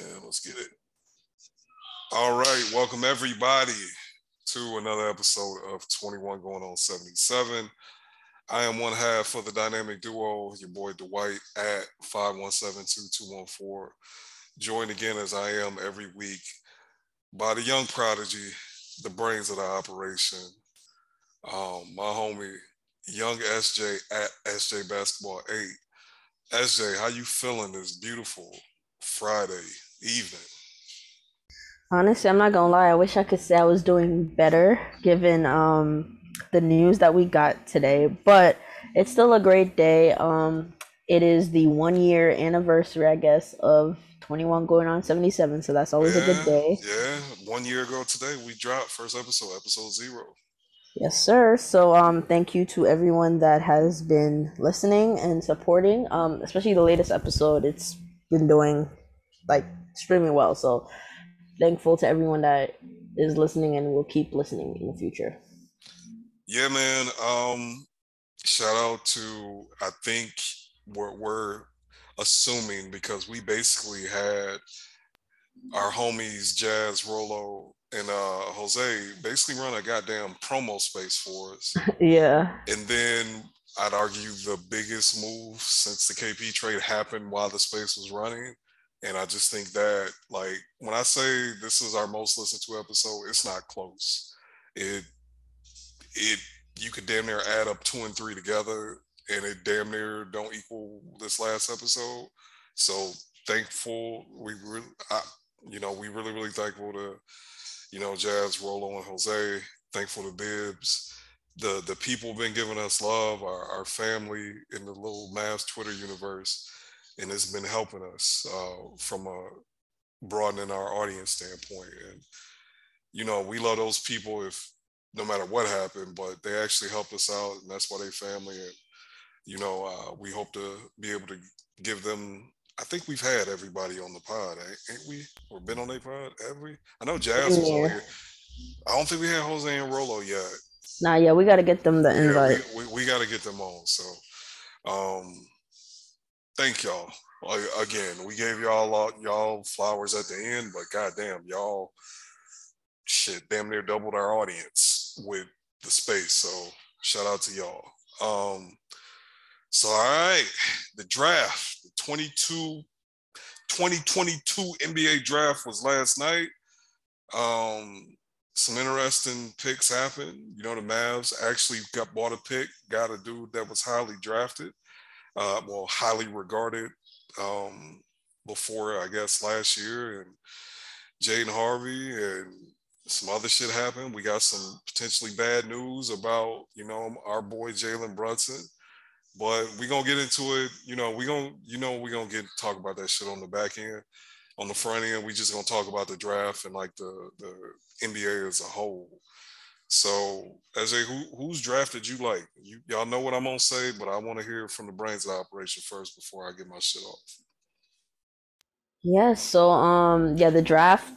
And let's get it. All right, welcome everybody to another episode of 21 going on 77. I am one half of the dynamic duo, your boy Dwight at 517-2214. Joined again as I am every week by the young prodigy, the brains of the operation, um, my homie, young SJ at SJ Basketball 8. SJ, how you feeling this beautiful Friday evening? Honestly, I'm not gonna lie. I wish I could say I was doing better given um, the news that we got today, but it's still a great day. Um, it is the one year anniversary, I guess, of 21 going on 77, so that's always yeah, a good day. Yeah, one year ago today we dropped first episode, episode zero. Yes, sir. So, um, thank you to everyone that has been listening and supporting. Um, especially the latest episode. It's been doing like extremely well. So, thankful to everyone that is listening and will keep listening in the future. Yeah, man. Um, shout out to I think we're we're assuming because we basically had our homies Jazz Rolo and uh Jose basically run a goddamn promo space for us. yeah. And then I'd argue the biggest move since the KP trade happened while the space was running. And I just think that like when I say this is our most listened to episode, it's not close. It it you could damn near add up two and three together and it damn near don't equal this last episode. So thankful we really you know, we really, really thankful to you know, Jazz, Rolo, and Jose. Thankful to Bibbs. The the people been giving us love, our, our family in the little Mavs Twitter universe, and it's been helping us uh, from a broadening our audience standpoint. And you know, we love those people if no matter what happened, but they actually helped us out, and that's why they family. And you know, uh, we hope to be able to give them I think we've had everybody on the pod, ain't we? Or been on a pod, have we? I know Jazz was on here. I don't think we had Jose and Rolo yet. Nah, yeah, we got to get them the invite. Yeah, we, we, we got to get them on. So, um, thank y'all. Again, we gave y'all y'all flowers at the end, but goddamn, y'all shit damn near doubled our audience with the space. So, shout out to y'all. Um, so, all right, the draft, the 22, 2022 NBA draft was last night. Um, some interesting picks happened. You know, the Mavs actually got bought a pick, got a dude that was highly drafted, uh, well, highly regarded um, before, I guess, last year. And Jaden Hardy and some other shit happened. We got some potentially bad news about, you know, our boy Jalen Brunson but we're gonna get into it. You know, we're gonna, you know, we're gonna get talk about that shit on the back end. On the front end, we just gonna talk about the draft and like the the NBA as a whole. So, as a who, who's drafted you like? You y'all know what I'm gonna say, but I want to hear from the brains of the operation first before I get my shit off. Yeah. So, um, yeah, the draft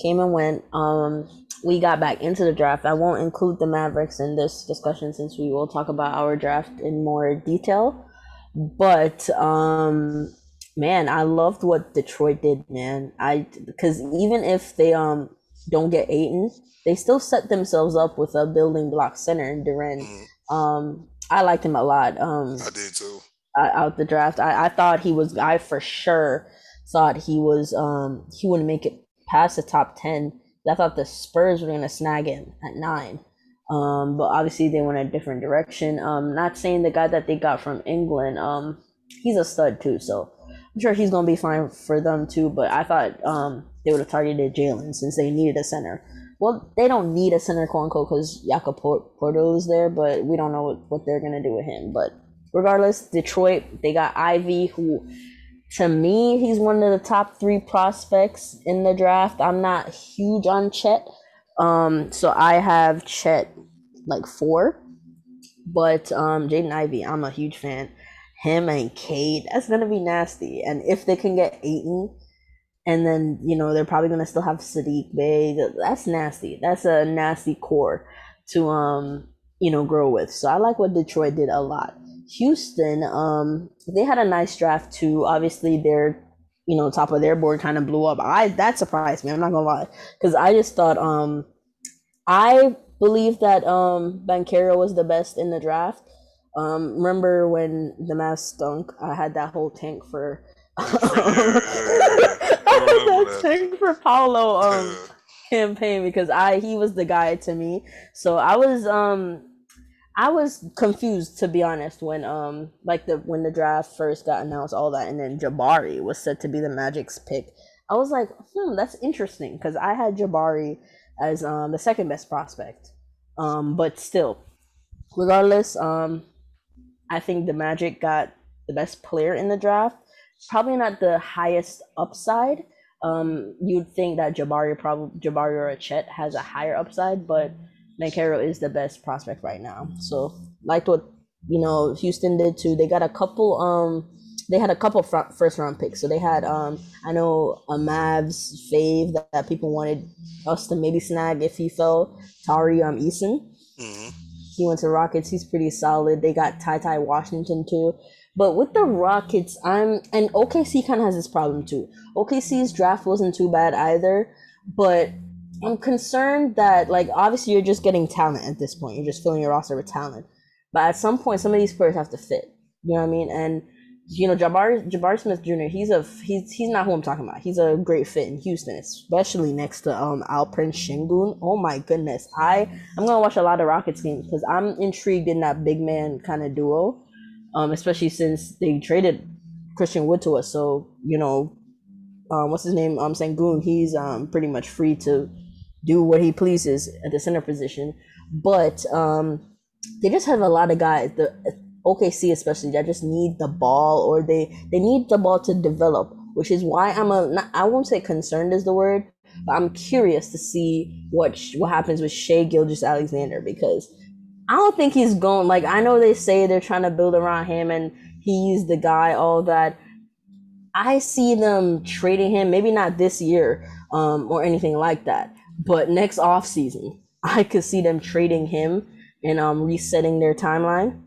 came and went. Um, we got back into the draft. I won't include the Mavericks in this discussion since we will talk about our draft in more detail. But um man, I loved what Detroit did, man. I because even if they um don't get Ayton, they still set themselves up with a building block center in. Mm-hmm. Um, I liked him a lot. Um, I did too. I, Out the draft, I, I thought he was. I for sure thought he was. Um, he wouldn't make it past the top ten I thought the Spurs were going to snag him at nine. Um, but obviously they went a different direction. Um, not saying the guy that they got from England, um, he's a stud too. So I'm sure he's gonna be fine for them too. But I thought um they would have targeted Jalen since they needed a center. Well, they don't need a center, quote unquote, because Poeltl is there, but we don't know what, what they're gonna do with him. But regardless, Detroit they got Ivey, who to me, he's one of the top three prospects in the draft. I'm not huge on Chet. Um, so I have Chet like four. But um Jaden Ivey, I'm a huge fan. Him and Cade, that's gonna be nasty. And if they can get Ayton, and then you know they're probably gonna still have Sadiq Bey. That's nasty. That's a nasty core to um you know grow with. So I like what Detroit did a lot. Houston, um, they had a nice draft too. Obviously, they're you know, top of their board kind of blew up. I that surprised me. I'm not gonna lie, because I just thought um, I believe that um Banchero was the best in the draft. Um, remember when the Mavs stunk? I had that whole tank for that tank for Paolo um campaign because I he was the guy to me. So I was um I was confused to be honest when um like the when the draft first got announced all that and then Jabari was said to be the Magic's pick. I was like, hmm, that's interesting because I had Jabari as um the second best prospect. Um, but still, regardless, um, I think the Magic got the best player in the draft. Probably not the highest upside. Um, you'd think that Jabari probably Jabari or Chet has a higher upside, but Banchero is the best prospect right now. So liked what you know Houston did too. They got a couple. Um, they had a couple front, first round picks. So they had um, I know a Mavs fave that, that people wanted us to maybe snag if he fell. Tari um Eason. Mm-hmm. He went to Rockets. He's pretty solid. They got Ty Ty Washington too. But with the Rockets, I'm and OKC kind of has this problem too. OKC's draft wasn't too bad either, but I'm concerned that like obviously you're just getting talent at this point. You're just filling your roster with talent. But at some point some of these players have to fit. You know what I mean? And you know, Jabari Jabari Smith Jr. He's a he's he's not who I'm talking about. He's a great fit in Houston, especially next to um Alperen Sengun. Oh my goodness, I I'm gonna watch a lot of Rockets games because I'm intrigued in that big man kind of duo, um especially since they traded Christian Wood to us. So you know, um what's his name? Um Sengun. He's um pretty much free to do what he pleases at the center position. But um, they just have a lot of guys. The OKC especially that just need the ball or they they need the ball to develop, which is why I'm a not, I won't say concerned is the word, but I'm curious to see what what happens with Shai Gilgeous-Alexander because I don't think he's going like I know they say they're trying to build around him and he's the guy all that. I see them trading him maybe not this year um, or anything like that but next off season, I could see them trading him and um resetting their timeline.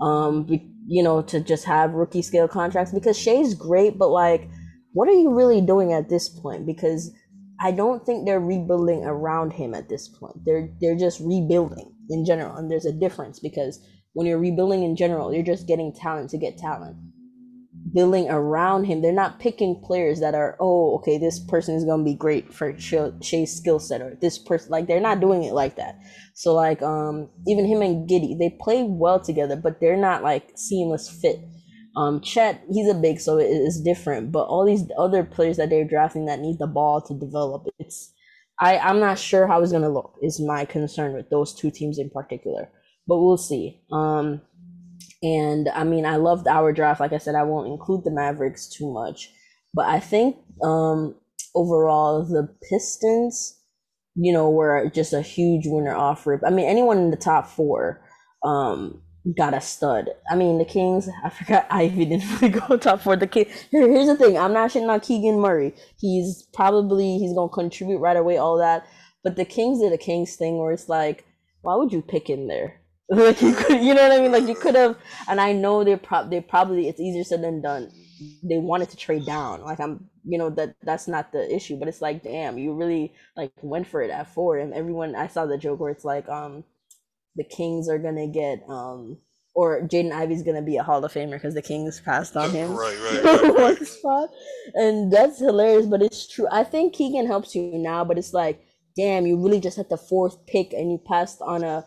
Um, you know, to just have rookie scale contracts because Shai's great, but like, what are you really doing at this point? Because I don't think they're rebuilding around him at this point. They're they're just rebuilding in general, and there's a difference because when you're rebuilding in general, you're just getting talent to get talent building around him. They're not picking players that are, oh, okay, this person is gonna be great for Shai's skill set, or this person like they're not doing it like that. So like um even him and Giddey they play well together, but they're not like seamless fit. Um Chet, he's a big, so it is different. But all these other players that they're drafting that need the ball to develop, it's I I'm not sure how it's gonna look. Is my concern with those two teams in particular, but we'll see. Um and I mean, I loved our draft. Like I said, I won't include the Mavericks too much, but I think um, overall the Pistons, you know, were just a huge winner off rip. I mean, anyone in the top four um, got a stud. I mean, the Kings. I forgot Ivey didn't really go top four. The King. Here, here's the thing. I'm not shitting on Keegan Murray. He's probably he's gonna contribute right away. All that, but the Kings did a Kings thing where it's like, why would you pick him there? like you could, you know what I mean? Like you could have, and I know they're pro- they probably it's easier said than done. They wanted to trade down. Like I'm, you know that that's not the issue, but it's like, damn, you really like went for it at four, and everyone. I saw the joke where it's like, um, the Kings are gonna get um or Jaden Ivey's gonna be a Hall of Famer because the Kings passed on him. Right, right, right, right. spot. And that's hilarious, but it's true. I think Keegan helps you now, but it's like, damn, you really just had the fourth pick and you passed on a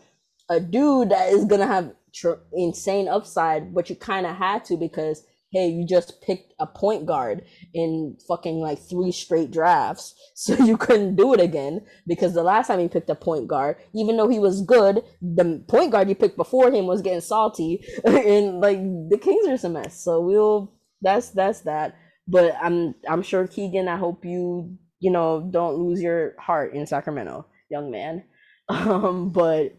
a dude that is gonna have tr- insane upside, but you kind of had to because hey, you just picked a point guard in fucking like three straight drafts, so you couldn't do it again because the last time you picked a point guard, even though he was good, the point guard you picked before him was getting salty, and like the Kings are just a mess. So we'll that's that's that. But I'm I'm sure Keegan, I hope you you know don't lose your heart in Sacramento, young man. Um, but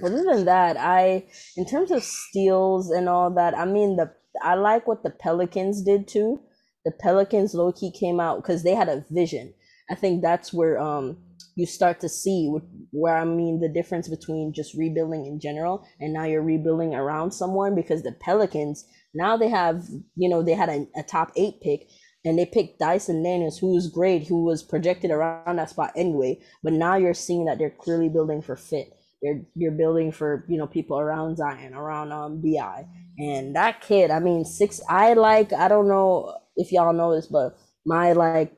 other than that, I in terms of steals and all that, I mean the I like what the Pelicans did too. The Pelicans low key came out because they had a vision. I think that's where um you start to see where I mean the difference between just rebuilding in general and now you're rebuilding around someone because the Pelicans now they have you know they had a, a top eight pick and they picked Dyson Daniels, who was great, who was projected around that spot anyway. But now you're seeing that they're clearly building for fit. They're you're building for you know people around Zion, around um Bi, and that kid. I mean, six. I like. I don't know if y'all know this, but my like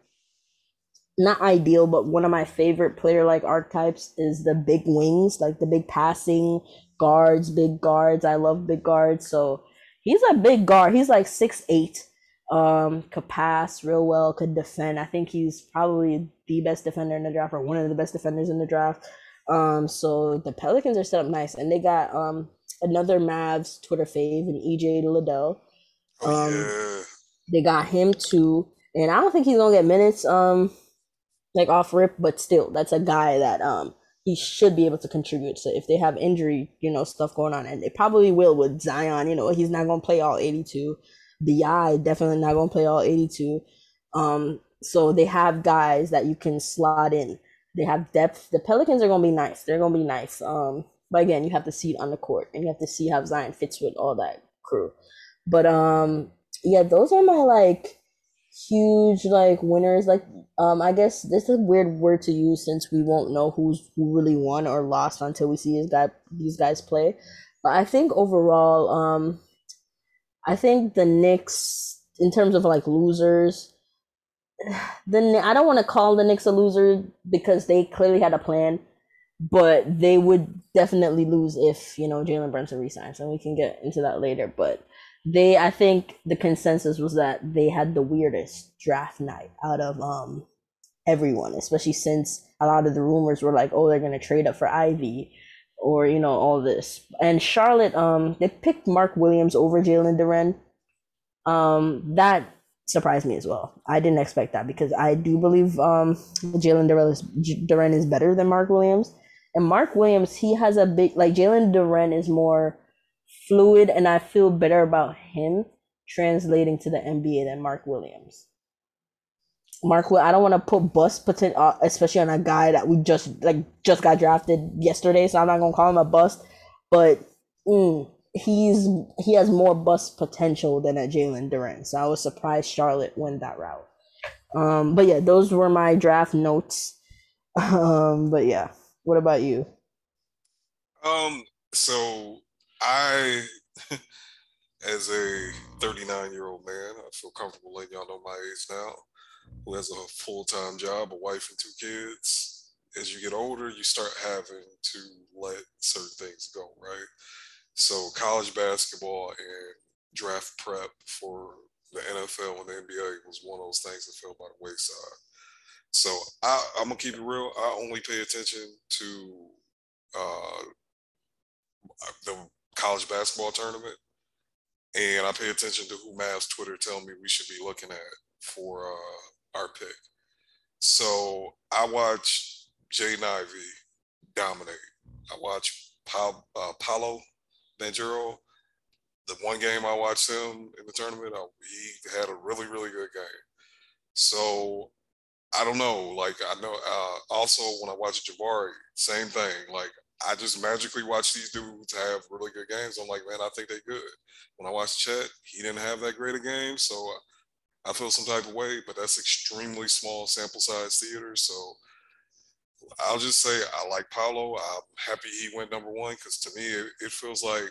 not ideal, but one of my favorite player like archetypes is the big wings, like the big passing guards, big guards. I love big guards. So he's a big guard. He's like six eight. Um, could pass real well, could defend. I think he's probably the best defender in the draft, or one of the best defenders in the draft. Um, so the Pelicans are set up nice, and they got um another Mavs Twitter fave and EJ Liddell. Oh, um, yeah. They got him too, and I don't think he's gonna get minutes. Um, like off rip, but still, that's a guy that um he should be able to contribute. So if they have injury, you know, stuff going on, and they probably will with Zion, you know, he's not gonna play all 82. Bi definitely not gonna play all 82. Um, so they have guys that you can slot in. They have depth. The Pelicans are gonna be nice. They're gonna be nice. Um, but again, you have to see it on the court, and you have to see how Zion fits with all that crew. But um, yeah, those are my like huge like winners. Like um, I guess this is a weird word to use since we won't know who's who really won or lost until we see these guy these guys play. But I think overall, um, I think the Knicks, in terms of like losers, the I don't want to call the Knicks a loser because they clearly had a plan, but they would definitely lose if you know Jalen Brunson resigns, and we can get into that later. But they I think the consensus was that they had the weirdest draft night out of um everyone, especially since a lot of the rumors were like, oh, they're gonna trade up for Ivey or you know all this. And Charlotte, um, they picked Mark Williams over Jalen Duren. Um, that surprised me as well. I didn't expect that because I do believe um Jalen Duren is is better than Mark Williams. And Mark Williams, he has a big like Jalen Duren is more fluid, and I feel better about him translating to the NBA than Mark Williams. Mark, I don't want to put bust potential, uh, especially on a guy that we just like just got drafted yesterday. So I'm not gonna call him a bust, but mm, he's he has more bust potential than a Jalen Duren. So I was surprised Charlotte went that route. Um, but yeah, those were my draft notes. Um, but yeah, what about you? Um, so I, as a 39 year old man, I feel comfortable letting y'all know my age now, who has a full time job, a wife, and two kids. As you get older, you start having to let certain things go, right? So, college basketball and draft prep for the NFL and the NBA was one of those things that fell by the wayside. So, I, am gonna keep it real. I only pay attention to uh, the college basketball tournament, and I pay attention to who Mavs Twitter tell me we should be looking at for uh, our pick. So I watch Jay Ivey dominate. I watch pa- uh, Paolo Banchero. The one game I watched him in the tournament, I, he had a really, really good game. So I don't know. Like I know. Uh, also, when I watch Jabari, same thing. Like I just magically watch these dudes have really good games. I'm like, man, I think they're good. When I watched Chet, he didn't have that great a game, so I feel some type of way. But that's extremely small sample size theater. So I'll just say I like Paolo. I'm happy he went number one because to me it, it feels like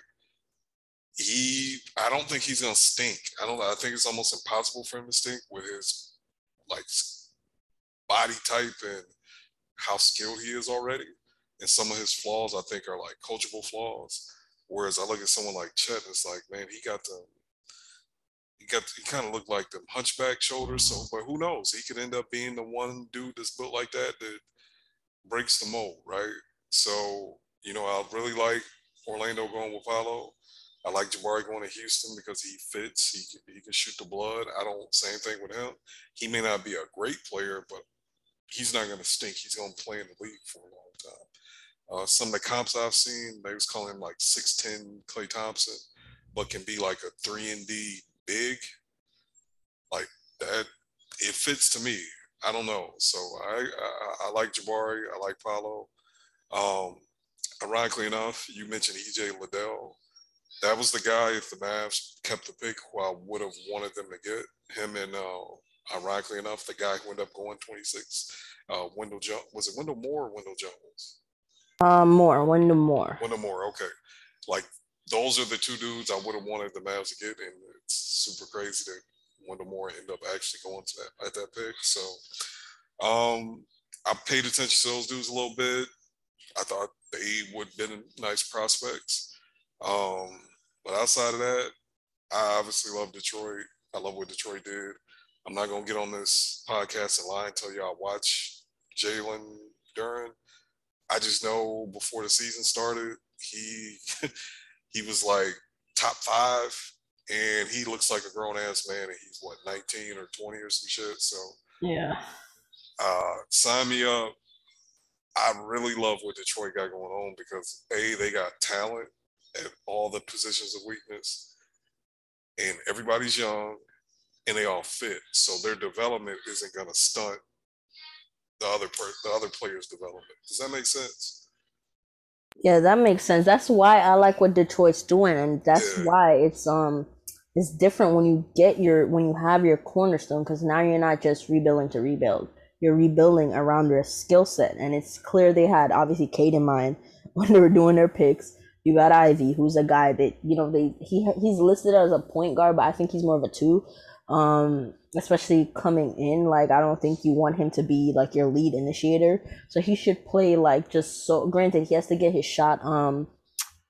he. I don't think he's gonna stink. I don't. I think it's almost impossible for him to stink with his like body type and how skilled he is already and some of his flaws I think are like coachable flaws. Whereas I look at someone like Chet, it's like, man, he got the he got he kind of looked like the hunchback shoulders. So, but who knows? He could end up being the one dude that's built like that that breaks the mold, right? So, you know, I really like Orlando going with Paolo. I like Jabari going to Houston because he fits. He can, he can shoot the blood. I don't same thing with him. He may not be a great player, but he's not going to stink. He's going to play in the league for a long time. Uh, some of the comps I've seen, they was calling him like 6'10 Klay Thompson, but can be like a three and D big. Like that, it fits to me. I don't know. So I I, I like Jabari. I like Paolo. Um, ironically enough, you mentioned EJ Liddell. That was the guy. If the Mavs kept the pick, who I would have wanted them to get him and uh, Ironically enough, the guy who ended up going 26, uh, Wendell Jones, was it Wendell Moore or Wendell Jones? Um, Moore, Wendell Moore. Wendell Moore, okay. Like those are the two dudes I would have wanted the Mavs to get, and it's super crazy that Wendell Moore ended up actually going to that at that pick. So, um, I paid attention to those dudes a little bit. I thought they would have been nice prospects. Um, but outside of that, I obviously love Detroit. I love what Detroit did. I'm not gonna get on this podcast and lie and tell y'all watch Jalen Duren. I just know before the season started, he he was like top five, and he looks like a grown ass man, and he's what 19 or 20 or some shit. So yeah, uh, sign me up. I really love what Detroit got going on because a they got talent at all the positions of weakness, and everybody's young, and they all fit. So their development isn't going to stunt the other per- the other players' development. Does that make sense? Yeah, that makes sense. That's why I like what Detroit's doing, and that's yeah. why it's um it's different when you get your when you have your cornerstone because now you're not just rebuilding to rebuild you're rebuilding around their skill set. And it's clear they had obviously Cade in mind when they were doing their picks. You got Ivey, who's a guy that you know they he he's listed as a point guard, but I think he's more of a two. Um, especially coming in, like I don't think you want him to be like your lead initiator. So he should play like just so. Granted, he has to get his shot, um,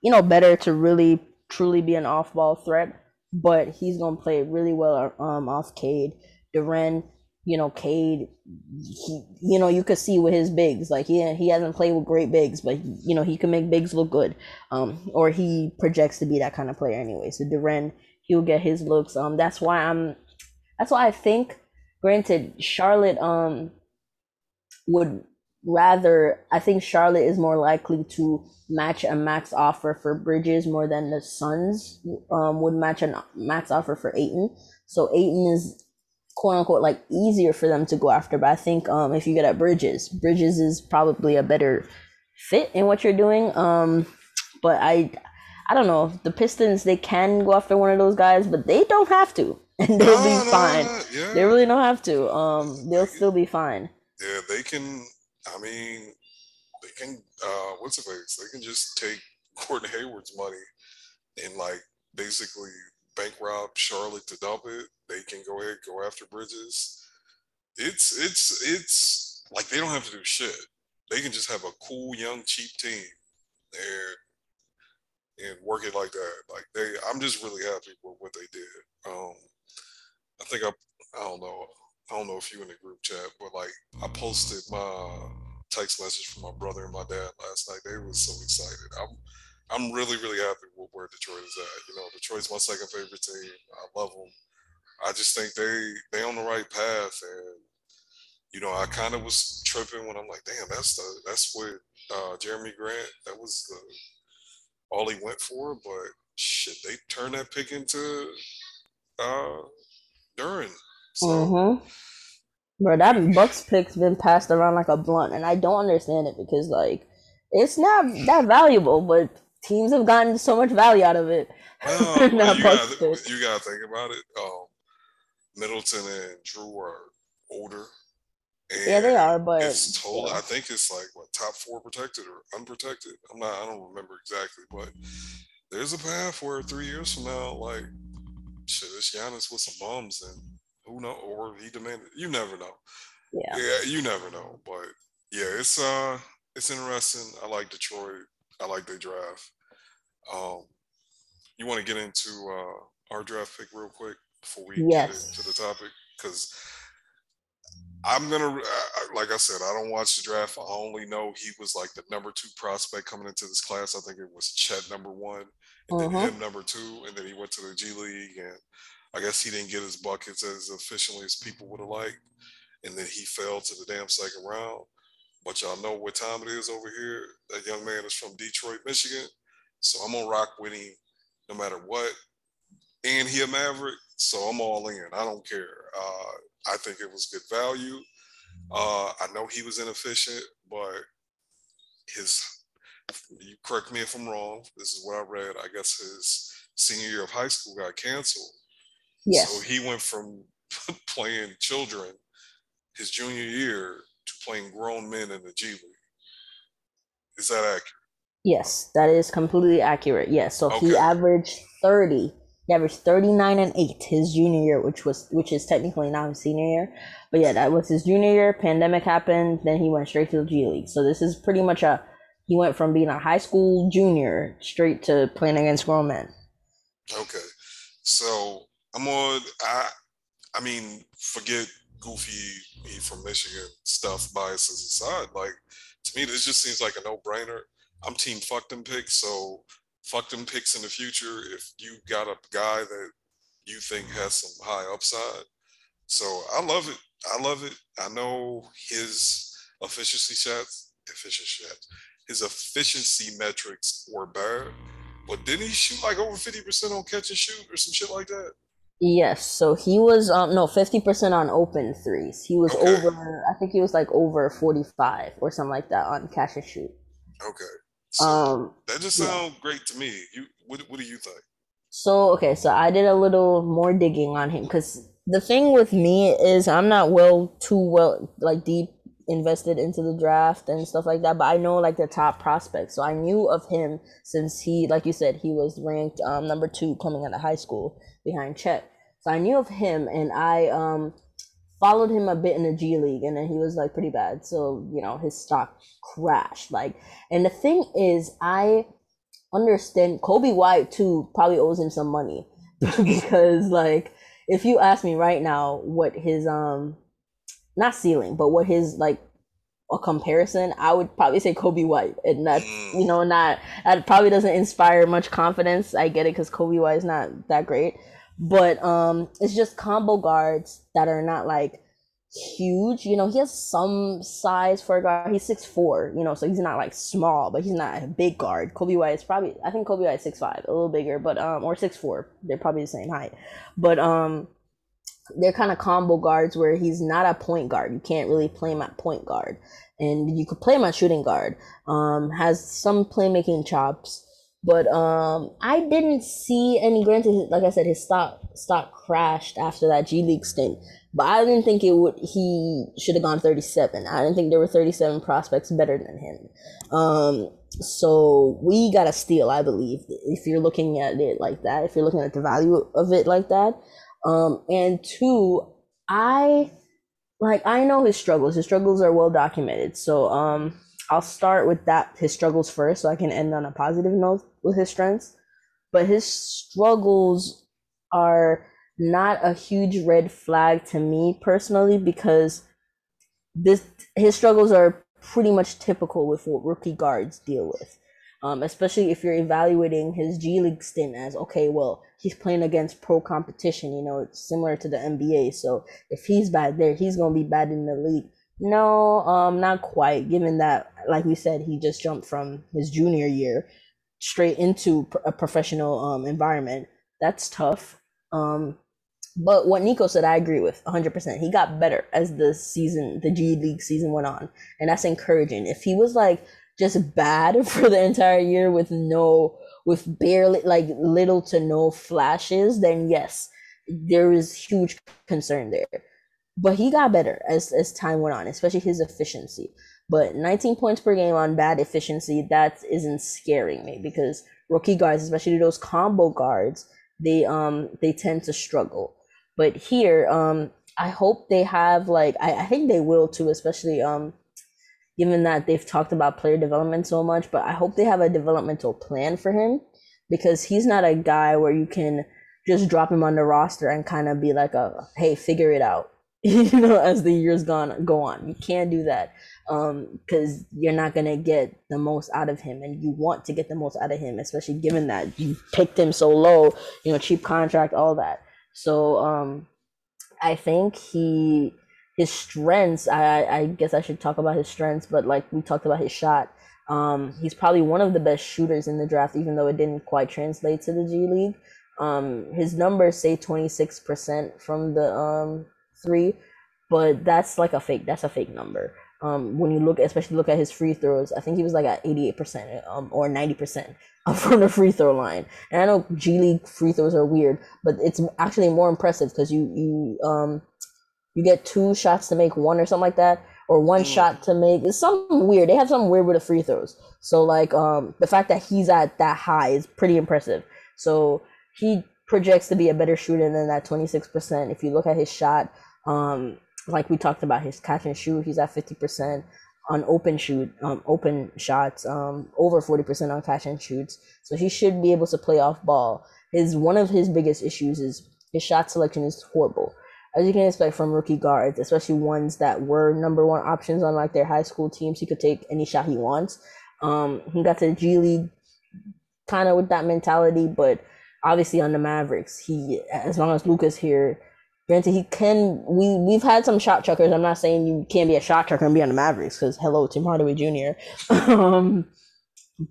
you know, better to really truly be an off-ball threat. But he's gonna play really well um off Cade. Duren, you know, Cade, he, you know, you could see with his bigs, like he he hasn't played with great bigs, but you know he can make bigs look good, um, or he projects to be that kind of player anyway. So Duren, he'll get his looks. Um, that's why I'm, that's why I think, granted, Charlotte um would rather, I think Charlotte is more likely to match a max offer for Bridges more than the Suns um would match a max offer for Ayton. So Ayton is quote unquote like easier for them to go after. But I think um, if you get at Bridges, Bridges is probably a better fit in what you're doing. Um, but I I don't know. The Pistons they can go after one of those guys, but they don't have to, and they'll no, be no, fine. No, yeah. They really don't have to. Um, they'll still be fine. Yeah, they can. I mean, they can. Uh, what's the face? They can just take Gordon Hayward's money and like basically bank rob Charlotte to dump it. They can go ahead go after Bridges. It's it's it's like they don't have to do shit. They can just have a cool young cheap team and and work it like that. Like they, I'm just really happy with what they did. Um, I think I I don't know I don't know if you in the group chat, but like I posted my text message from my brother and my dad last night. They were so excited. I'm I'm really, really happy with where Detroit is at. You know, Detroit's my second favorite team. I love them. I just think they they on the right path, and you know, I kind of was tripping when I'm like, damn, that's the that's what uh, Jerami Grant that was the all he went for, but shit, they turned that pick into uh Duren. So, mm-hmm. Bro, that Bucks pick's been passed around like a blunt, and I don't understand it because like it's not that valuable, but teams have gotten so much value out of it. Well, you, gotta, you, gotta, think about it. Um, Middleton and Jrue are older. yeah, they are, but it's total. Yeah. I think it's like what top four protected or unprotected. I'm not. I don't remember exactly, but there's a path where three years from now, like shit, it's Giannis with some bums, and who know, or he demanded. You never know. Yeah. Yeah, you never know. But yeah, it's uh, it's interesting. I like Detroit. I like their draft. Um, you want to get into uh, our draft pick real quick before we yes. get into the topic? Because I'm gonna, uh, like I said, I don't watch the draft. I only know he was like the number two prospect coming into this class. I think it was Chet number one, and uh-huh. then him number two, and then he went to the G League, and I guess he didn't get his buckets as efficiently as people would have liked, and then he fell to the damn second round. But y'all know what time it is over here. That young man is from Detroit, Michigan. So I'm gonna rock with him no matter what. And he a Maverick, so I'm all in. I don't care. Uh, I think it was good value. Uh, I know he was inefficient, but his you correct me if I'm wrong. This is what I read. I guess his senior year of high school got canceled. Yes. So he went from playing children his junior year to playing grown men in the G League. Is that accurate? Yes, that is completely accurate. Yes, so okay. he averaged 30. He averaged 39 and 8 his junior year, which was which is technically not his senior year. But yeah, that was his junior year. Pandemic happened, then he went straight to the G League. So this is pretty much a he went from being a high school junior straight to playing against grown men. Okay. So I'm on I I mean, forget goofy me from Michigan stuff biases aside. Like to me, this just seems like a no-brainer. I'm team fuck them so fuck them picks in the future. If you got a guy that you think has some high upside, so I love it. I love it. I know his efficiency shots, efficiency shots, his efficiency metrics were bad, but didn't he shoot like over 50% on catch and shoot or some shit like that? Yes, so he was um no 50% on open threes. He was okay. over I think he was like over 45 or something like that on catch and shoot. Okay. So um that just sounds yeah. great to me. You what what do you think? So okay, so I did a little more digging on him cuz the thing with me is I'm not well too well like deep invested into the draft and stuff like that but i know like the top prospects so i knew of him since he like you said he was ranked um, number two coming out of high school behind chet so i knew of him and i um followed him a bit in the g league and then he was like pretty bad so you know his stock crashed like and the thing is i understand Coby white too probably owes him some money because like if you ask me right now what his um not ceiling, but what his like a comparison, I would probably say Coby White, and that's mm. you know not that probably doesn't inspire much confidence. I get it because Kobe White is not that great, but um, it's just combo guards that are not like huge. You know, he has some size for a guard. He's six four. You know, so he's not like small, but he's not a big guard. Coby White is probably I think Coby White is six five, a little bigger, but um, or six four. They're probably the same height, but um they're kind of combo guards where he's not a point guard. You can't really play him at point guard, and you could play him at shooting guard. Um, has some playmaking chops, but um, I didn't see any. Granted, like I said, his stock stock crashed after that G League stint, but I didn't think it would. He should have gone thirty seven. I didn't think there were thirty seven prospects better than him. Um, so we got a steal, I believe, if you're looking at it like that. If you're looking at the value of it like that. Um, and two, I like I know his struggles. His struggles are well documented. So um, I'll start with that his struggles first, so I can end on a positive note with his strengths. But his struggles are not a huge red flag to me personally because this his struggles are pretty much typical with what rookie guards deal with. Um, especially if you're evaluating his G League stint as okay, well, he's playing against pro competition. You know, it's similar to the NBA. So if he's bad there, he's gonna be bad in the league. No, um, not quite. Given that, like we said, he just jumped from his junior year straight into a professional um environment. That's tough. Um, but what Nico said, I agree with 100%. He got better as the season, the G League season went on, and that's encouraging. If he was like just bad for the entire year with no with barely like little to no flashes, then yes, there is huge concern there. But he got better as as time went on, especially his efficiency. But 19 points per game on bad efficiency, that isn't scaring me because rookie guards, especially those combo guards, they um they tend to struggle. But here, um, I hope they have like I, I think they will too, especially um given that they've talked about player development so much, but I hope they have a developmental plan for him because he's not a guy where you can just drop him on the roster and kind of be like a hey, figure it out. you know, as the years gone go on. You can't do that. Um, because you're not gonna get the most out of him and you want to get the most out of him, especially given that you picked him so low, you know, cheap contract, all that. So um I think he his strengths, I I guess I should talk about his strengths, but like we talked about his shot. Um, he's probably one of the best shooters in the draft, even though it didn't quite translate to the G League. Um, his numbers say 26% from the um, three, but that's like a fake. That's a fake number. Um, when you look, especially look at his free throws, I think he was like at 88% um, or 90% from the free throw line. And I know G League free throws are weird, but it's actually more impressive because you you um you get two shots to make one or something like that, or one mm. shot to make. It's something weird. They have something weird with the free throws. So like um the fact that he's at that high is pretty impressive. So he projects to be a better shooter than that 26%. If you look at his shot, um, like we talked about his catch and shoot, he's at 50% on open shoot, um, open shots, um, over 40% on catch and shoots. So he should be able to play off ball. His one of his biggest issues is his shot selection is horrible. As you can expect from rookie guards, especially ones that were number one options on like their high school teams, he could take any shot he wants. Um, he got to the G League kind of with that mentality, but obviously on the Mavericks, he as long as Luka's here, Granted, he can. We we've had some shot chuckers. I'm not saying you can't be a shot chucker and be on the Mavericks because hello, Tim Hardaway Jr. um,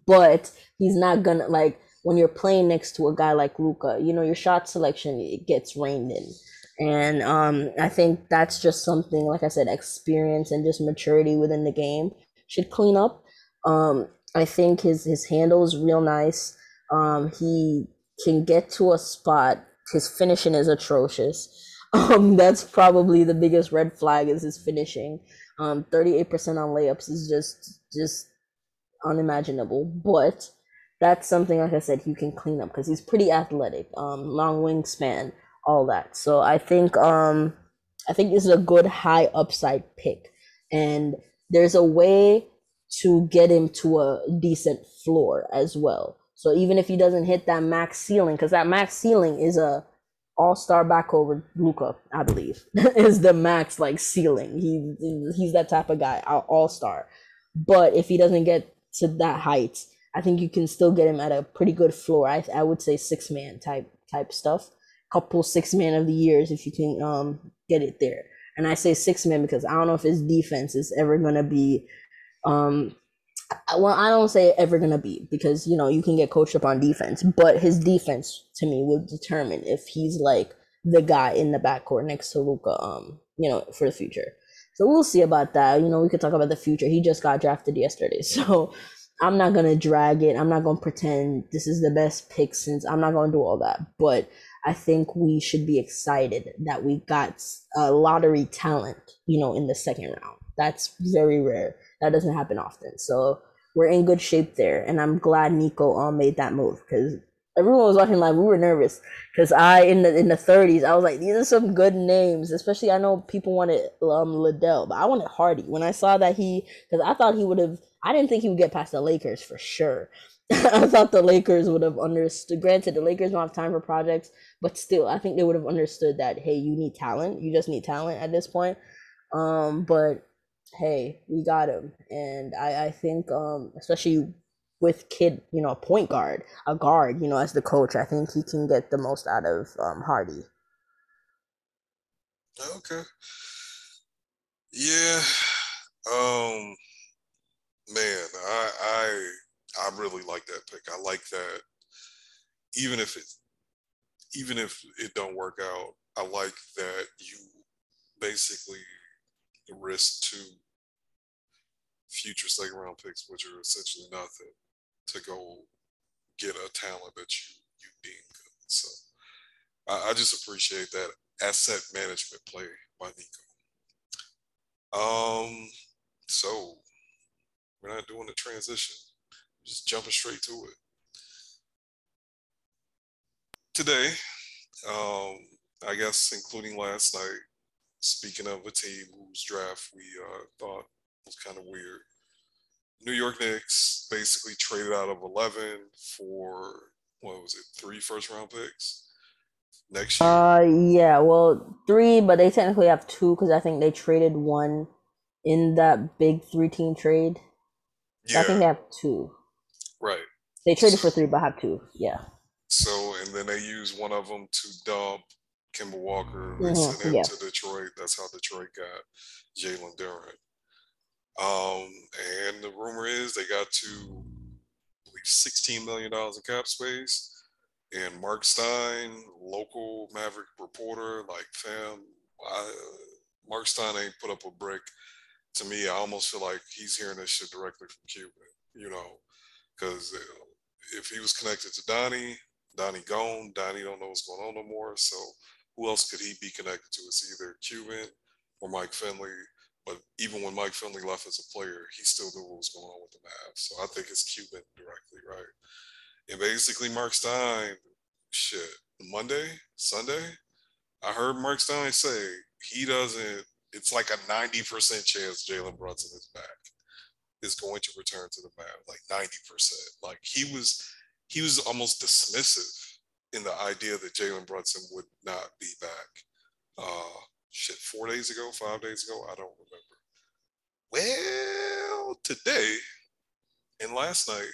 but he's not gonna like when you're playing next to a guy like Luka. You know, your shot selection it gets reined in, and um, I think that's just something like I said, experience and just maturity within the game should clean up. Um, I think his his handle is real nice. Um, he can get to a spot. His finishing is atrocious. Um, that's probably the biggest red flag is his finishing. Um, 38% on layups is just just unimaginable. But that's something, like I said, he can clean up because he's pretty athletic, um, long wingspan, all that. So I think um, I think this is a good high upside pick, and there's a way to get him to a decent floor as well. So even if he doesn't hit that max ceiling, because that max ceiling is a all star back over Luka, I believe, is the max like ceiling. He he's that type of guy, all star. But if he doesn't get to that height, I think you can still get him at a pretty good floor. I I would say six man type type stuff. Couple six man of the years if you can um get it there. And I say six man because I don't know if his defense is ever gonna be um well, I don't say ever gonna be because you know you can get coached up on defense, but his defense to me will determine if he's like the guy in the backcourt next to Luka, um, you know, for the future. So we'll see about that. You know, we could talk about the future. He just got drafted yesterday, so I'm not gonna drag it. I'm not gonna pretend this is the best pick since I'm not gonna do all that. But I think we should be excited that we got a lottery talent, you know, in the second round. That's very rare that doesn't happen often. So we're in good shape there, and I'm glad Nico um made that move because everyone was watching live. We were nervous because I in the in the 30s I was like these are some good names. Especially I know people wanted um Liddell, but I wanted Hardy. When I saw that he because I thought he would have. I didn't think he would get past the Lakers for sure. I thought the Lakers would have understood. Granted, the Lakers don't have time for projects, but still, I think they would have understood that. Hey, you need talent. You just need talent at this point. Um, but hey, we got him. And I, I think, um, especially with Kidd, you know, a point guard, a guard, you know, as the coach, I think he can get the most out of um, Hardy. Okay. Yeah. Um. Man, I I I really like that pick. I like that. Even if it, even if it don't work out, I like that you basically risk two future second round picks, which are essentially nothing, to go get a talent that you you deem good. So I, I just appreciate that asset management play by Nico. Um, so we're not doing the transition, just jumping straight to it. Today, um, I guess including last night, speaking of a team whose draft we uh, thought was kind of weird. New York Knicks basically traded out of 11 for, what was it, three first round picks next year? Uh, yeah, well, three, but they technically have two because I think they traded one in that big three team trade. Yeah. I think they have two. Right. They traded for three, but have two. Yeah. So, and then they use one of them to dump Kemba Walker. They mm-hmm. sent him yeah. to Detroit. That's how Detroit got Jalen Duren. Um, and the rumor is they got to I believe $16 million in cap space. And Marc Stein, local Maverick reporter, like, fam, I, Marc Stein ain't put up a brick to me, I almost feel like he's hearing this shit directly from Cuban, you know, because if he was connected to Donnie, Donnie gone, Donnie don't know what's going on no more. So who else could he be connected to? It's either Cuban or Mike Finley. But even when Mike Finley left as a player, he still knew what was going on with the Mavs. So I think it's Cuban directly, right? And basically, Marc Stein, shit, Monday, Sunday, I heard Marc Stein say he doesn't, it's like a 90% chance Jalen Brunson is back, is going to return to the Mavs, like 90%. Like he was, he was almost dismissive in the idea that Jalen Brunson would not be back. Uh, shit, four days ago, five days ago, I don't remember. Well, today and last night,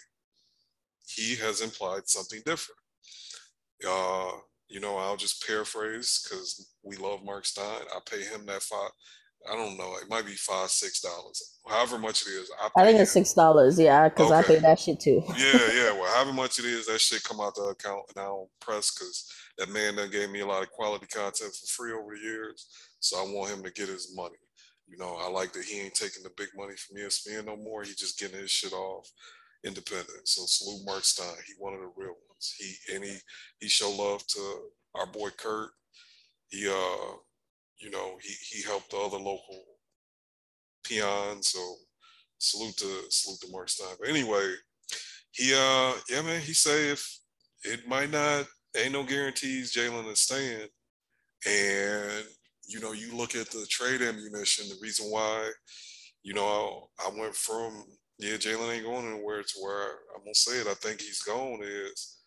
he has implied something different. Uh, you know, I'll just paraphrase because we love Marc Stein. I pay him that five. I don't know. It might be five, six dollars, however much it is. I, I think it's six dollars. Yeah, because okay. I pay that shit too. yeah, yeah. Well, however much it is, that shit come out the account and I don't press because that man done gave me a lot of quality content for free over the years. So I want him to get his money. You know, I like that he ain't taking the big money from ESPN no more. He just getting his shit off independent. So salute Marc Stein. He one of the real ones. He and he he show love to our boy Kurt. He uh, you know, he he helped the other local peons. So salute to salute to Marc Stein. But anyway, he uh yeah man, he say if it might not ain't no guarantees Jalen is staying. And you know, you look at the trade ammunition, the reason why, you know, I, I went from, yeah, Jalen ain't going anywhere to where I'm going to say it, I think he's gone is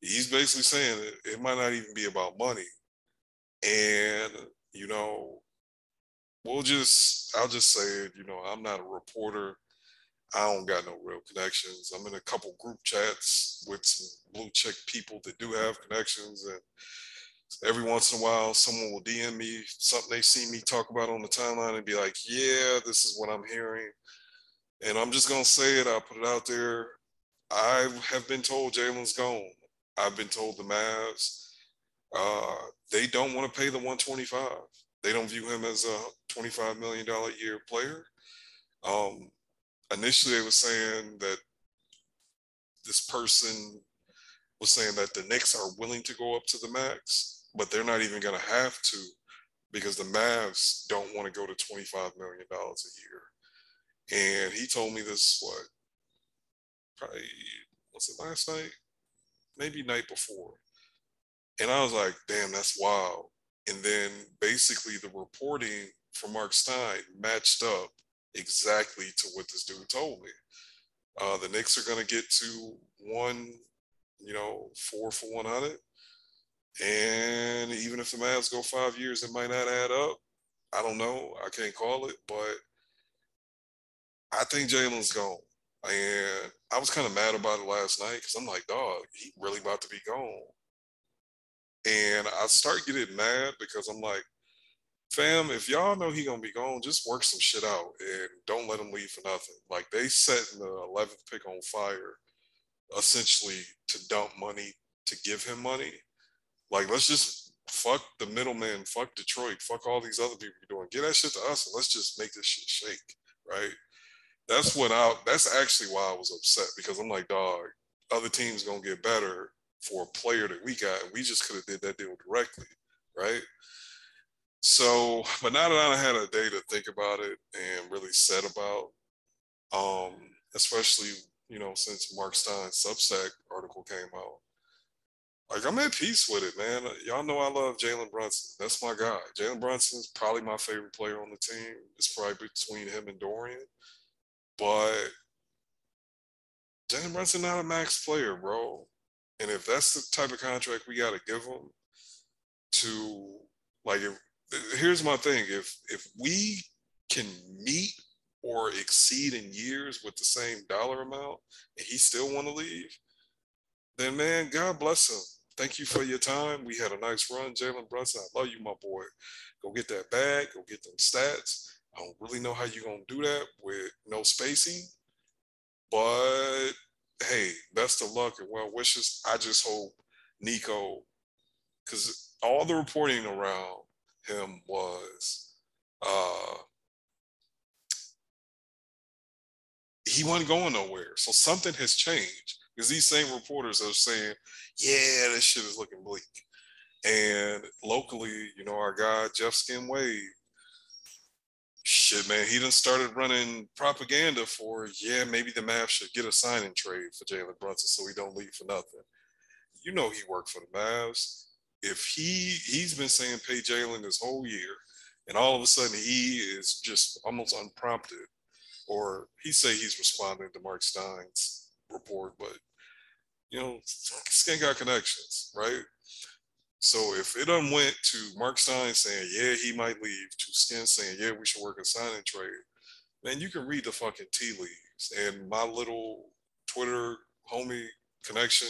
he's basically saying it, it might not even be about money. And, you know, we'll just, I'll just say it, you know, I'm not a reporter. I don't got no real connections. I'm in a couple group chats with some blue check people that do have connections and every once in a while someone will DM me something they see me talk about on the timeline and be like, yeah, this is what I'm hearing. And I'm just gonna say it, I'll put it out there. I have been told Jalen's gone. I've been told the Mavs, uh, they don't want to pay the 125. They don't view him as a $25 million a year player. Um, initially, they were saying that this person was saying that the Knicks are willing to go up to the max but they're not even going to have to because the Mavs don't want to go to $25 million a year. And he told me this, what, probably, was it last night? Maybe night before. And I was like, damn, that's wild. And then basically the reporting from Marc Stein matched up exactly to what this dude told me. Uh, the Knicks are going to get to one, you know, four for 100. And even if the Mavs go five years, it might not add up. I don't know. I can't call it, but I think Jalen's gone. And I was kind of mad about it last night because I'm like, dog, he really about to be gone. And I start getting mad because I'm like, fam, if y'all know he gonna be gone, just work some shit out and don't let him leave for nothing. Like they setting the 11th pick on fire, essentially to dump money to give him money. Like, let's just fuck the middleman, fuck Detroit, fuck all these other people you're doing. Get that shit to us and let's just make this shit shake, right? That's what I. That's actually why I was upset because I'm like, dog, other teams gonna get better for a player that we got, and we just could have did that deal directly, right? So, but now that I had a day to think about it and really set about, um, especially you know since Marc Stein's Substack article came out, like I'm at peace with it, man. Y'all know I love Jalen Brunson. That's my guy. Jalen Brunson is probably my favorite player on the team. It's probably between him and Dorian. But Jalen Brunson not a max player, bro. And if that's the type of contract we got to give him, to like, if, here's my thing: if if we can meet or exceed in years with the same dollar amount, and he still want to leave, then man, God bless him thank you for your time. We had a nice run, Jalen Brunson. I love you, my boy. Go get that bag. Go get them stats. I don't really know how you're gonna do that with no spacing, but hey, best of luck and well wishes. I just hope Nico, because all the reporting around him was, uh, he wasn't going nowhere. So something has changed because these same reporters are saying, yeah, this shit is looking bleak. And locally, you know, our guy, Jeff Skin Wade, shit, man, he done started running propaganda for, yeah, maybe the Mavs should get a signing trade for Jalen Brunson so he don't leave for nothing. You know he worked for the Mavs. If he he's been saying pay Jalen this whole year, and all of a sudden he is just almost unprompted, or he say he's responding to Marc Stein's report, but you know, Skin got connections, right? So if it went to Marc Stein saying, yeah, he might leave, to Skin saying, yeah, we should work a signing trade, man, you can read the fucking tea leaves. And my little Twitter homie connection,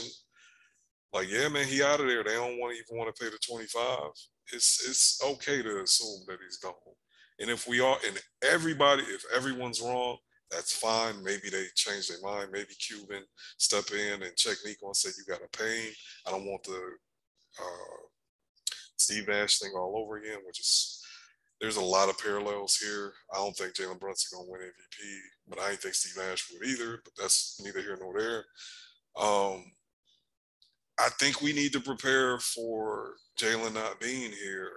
like, yeah, man, he out of there. They don't want to even want to pay the 25. It's it's okay to assume that he's gone. And if we are, and everybody, if everyone's wrong, that's fine. Maybe they change their mind. Maybe Cuban step in and check Nico and say, you got a pain. I don't want the uh, Steve Nash thing all over again, which is there's a lot of parallels here. I don't think Jalen Brunson gonna win MVP, but I didn't think Steve Nash would either. But that's neither here nor there. Um, I think we need to prepare for Jalen not being here,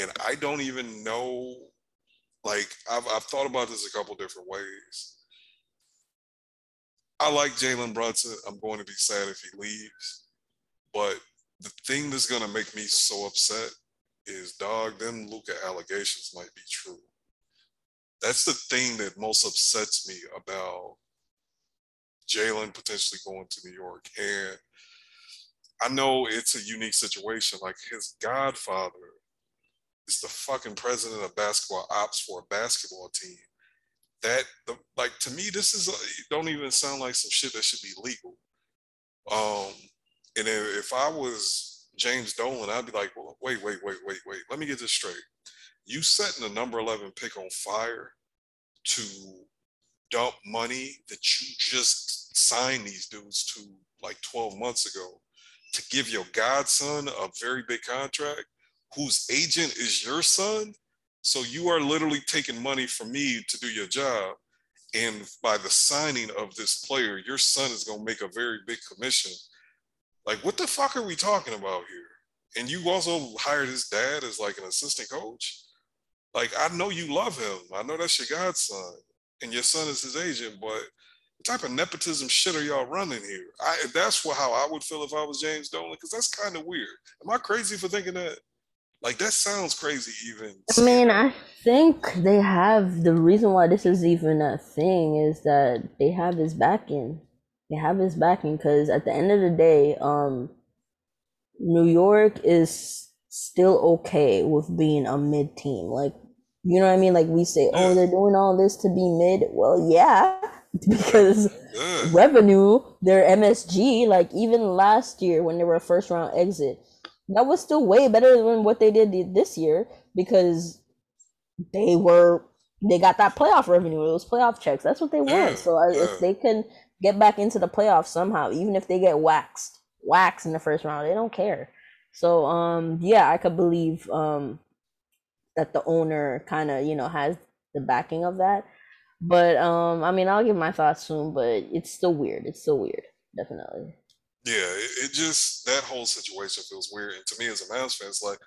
and I don't even know. Like I've I've thought about this a couple different ways. I like Jalen Brunson. I'm going to be sad if he leaves, but the thing that's gonna make me so upset is dog, them Luka allegations might be true. That's the thing that most upsets me about Jalen potentially going to New York. And I know it's a unique situation. Like his godfather is the fucking president of basketball ops for a basketball team. That the like to me, this is a, don't even sound like some shit that should be legal. Um, and if I was James Dolan, I'd be like, well, wait, wait, wait, wait, wait. Let me get this straight. You setting the number 11 pick on fire to dump money that you just signed these dudes to like 12 months ago to give your godson a very big contract whose agent is your son. So you are literally taking money from me to do your job. And by the signing of this player, your son is going to make a very big commission like, what the fuck are we talking about here? And you also hired his dad as like an assistant coach. Like, I know you love him. I know that's your godson, and your son is his agent. But what type of nepotism shit are y'all running here? I that's what how I would feel if I was James Dolan, because that's kind of weird. Am I crazy for thinking that? Like that sounds crazy even. I mean, I think they have the reason why this is even a thing is that they have his backing they have his backing because at the end of the day, um, New York is still okay with being a mid team. Like, you know what I mean? Like we say, oh, they're doing all this to be mid. Well, yeah, because revenue, their MSG, like even last year when they were a first round exit, that was still way better than what they did this year because they were they got that playoff revenue. It was playoff checks. That's what they want. So if they can get back into the playoffs somehow, even if they get waxed, waxed in the first round. They don't care. So um yeah, I could believe um that the owner kind of, you know, has the backing of that. But um I mean, I'll give my thoughts soon, but it's still weird. It's still weird, definitely. Yeah, it, it just that whole situation feels weird. And to me as a Mavs fan, it's like,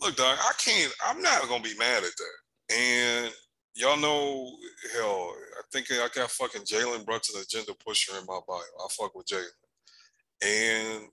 look, dog, I can't I'm not gonna be mad at that. And y'all know, hell, I think I got fucking Jalen Brunson agenda pusher in my bio. I fuck with Jalen. And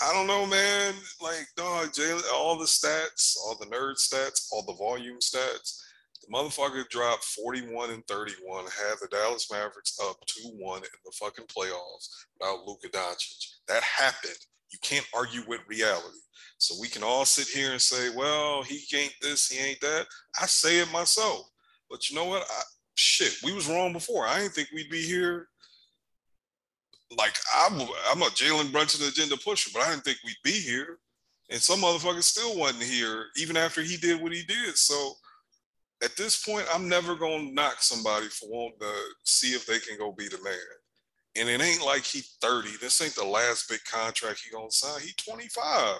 I don't know, man. Like, dog, Jalen, all the stats, all the nerd stats, all the volume stats. The motherfucker dropped 41 and 31, had the Dallas Mavericks up 2 1 in the fucking playoffs without Luka Doncic. That happened. You can't argue with reality. So we can all sit here and say, well, he ain't this, he ain't that. I say it myself. But you know what? I, shit, we was wrong before. I didn't think we'd be here. Like I'm, I'm a Jalen Brunson agenda pusher, but I didn't think we'd be here. And some motherfuckers still wasn't here, even after he did what he did. So at this point, I'm never gonna knock somebody for wanting to see if they can go be the man. And it ain't like he 30. This ain't the last big contract he gonna sign. He 25.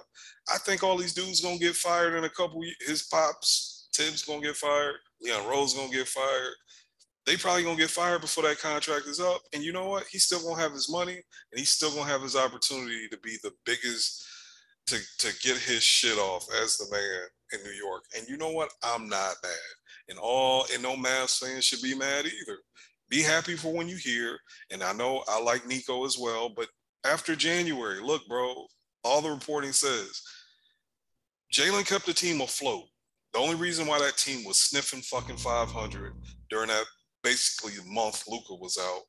I think all these dudes gonna get fired in a couple. Years, his pops, Thibs gonna get fired. Leon Rose gonna get fired. they probably gonna get fired before that contract is up. And you know what? He's still gonna have his money and he's still gonna have his opportunity to be the biggest to to get his shit off as the man in New York. And you know what? I'm not mad. And all and no Mavs fans should be mad either. Be happy for when you hear. And I know I like Nico as well, but after January, look, bro, all the reporting says Jalen kept the team afloat. The only reason why that team was sniffing fucking 500 during that basically month Luka was out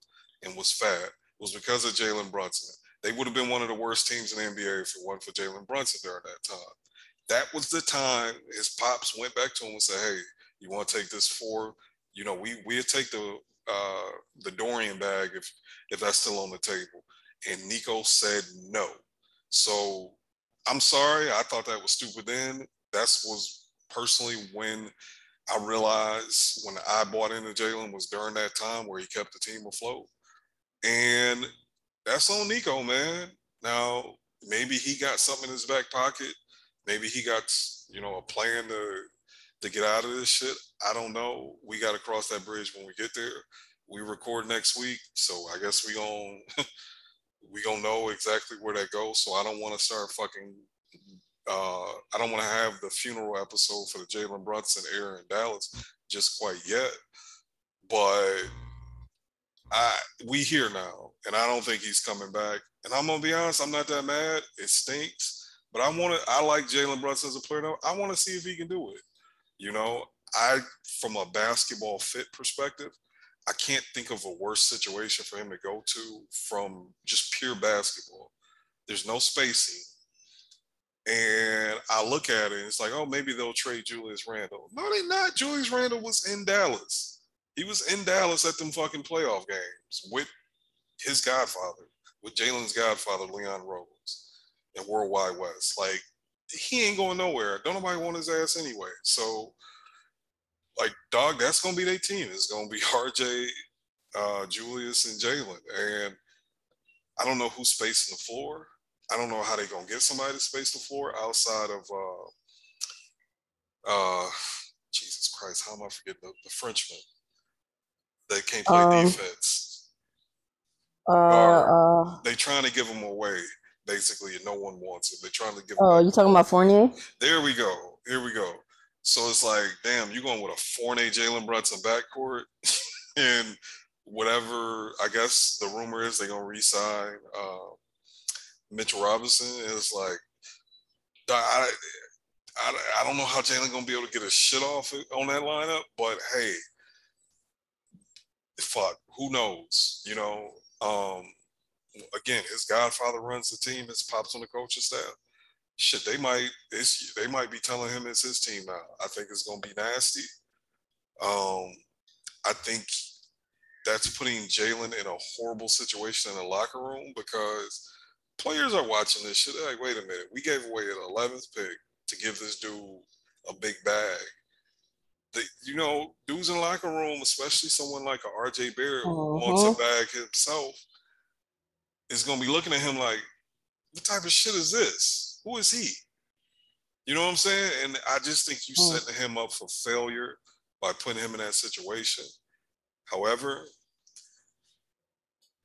and was fat was because of Jalen Brunson. They would have been one of the worst teams in the NBA if it wasn't for Jalen Brunson during that time. That was the time his pops went back to him and said, "Hey, you want to take this for? You know, we we'd take the uh, the Dorian bag if if that's still on the table." And Nico said no. So I'm sorry. I thought that was stupid then. That was personally when I realized when I bought into Jalen was during that time where he kept the team afloat. And that's on Nico, man. Now, maybe he got something in his back pocket. Maybe he got, you know, a plan to to get out of this shit. I don't know. We got to cross that bridge when we get there. We record next week, so I guess we going we gonna know exactly where that goes. So I don't want to start fucking uh, I don't want to have the funeral episode for the Jalen Brunson era in Dallas just quite yet, but I we here now, and I don't think he's coming back. And I'm gonna be honest, I'm not that mad. It stinks, but I want to. I like Jalen Brunson as a player. Now. I want to see if he can do it. You know, I from a basketball fit perspective, I can't think of a worse situation for him to go to from just pure basketball. There's no spacing and I look at it, and it's like, oh, maybe they'll trade Julius Randle. No, they not. Julius Randle was in Dallas. He was in Dallas at them fucking playoff games with his godfather, with Jalen's godfather, Leon Rose, and Worldwide Wes. Like, he ain't going nowhere. Don't nobody want his ass anyway. So, like, dog, that's gonna be their team. It's gonna be RJ, uh, Julius, and Jalen. And I don't know who's spacing the floor. I don't know how they're gonna get somebody to space the floor outside of uh uh Jesus Christ, how am I forgetting the, the Frenchman that can't play um, defense? Uh, uh, they trying to give him away, basically, and no one wants it. They're trying to give Oh, you talking about Fournier? There we go. Here we go. So it's like, damn, you going with a Fournier Jalen Brunson backcourt and whatever I guess the rumor is they're gonna resign uh Mitchell Robinson is like, I, I, I don't know how Jalen gonna be able to get his shit off on that lineup, but hey, fuck, who knows? You know, um, again, his godfather runs the team. His pops on the coaching staff. Shit, they might it's, they might be telling him it's his team now. I think it's gonna be nasty. Um, I think that's putting Jalen in a horrible situation in the locker room because players are watching this shit. They're like, wait a minute, we gave away an 11th pick to give this dude a big bag. The, you know, dudes in the locker room, especially someone like a RJ Barrett uh-huh. wants a bag himself, is going to be looking at him like, what type of shit is this? Who is he? You know what I'm saying? And I just think you uh-huh. setting him up for failure by putting him in that situation. However,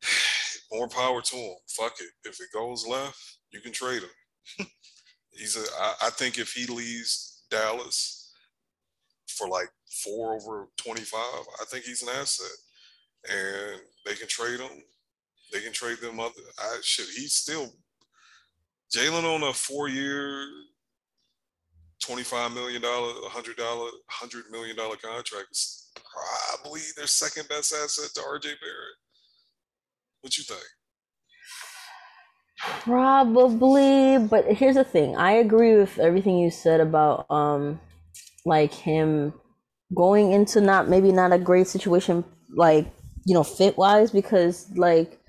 more power to him. Fuck it. If it goes left, you can trade him. He's a. I, I think if he leaves Dallas for like four over twenty five, I think he's an asset, and they can trade him. They can trade them other. I should. He's still Jalen on a four year, $25 million, $100, $100 million contract is probably their second best asset to RJ Barrett. What you think? Probably, but here's the thing. I agree with everything you said about um like him going into not maybe not a great situation like, you know, fit wise because like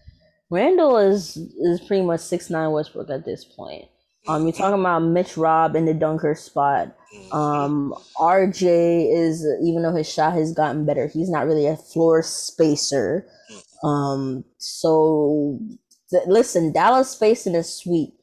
Randle is is pretty much six nine Westbrook at this point. Um, you're talking about Mitch Rob in the dunker spot. Um, RJ is even though his shot has gotten better, he's not really a floor spacer. Um, so th- listen, Dallas spacing is sweet.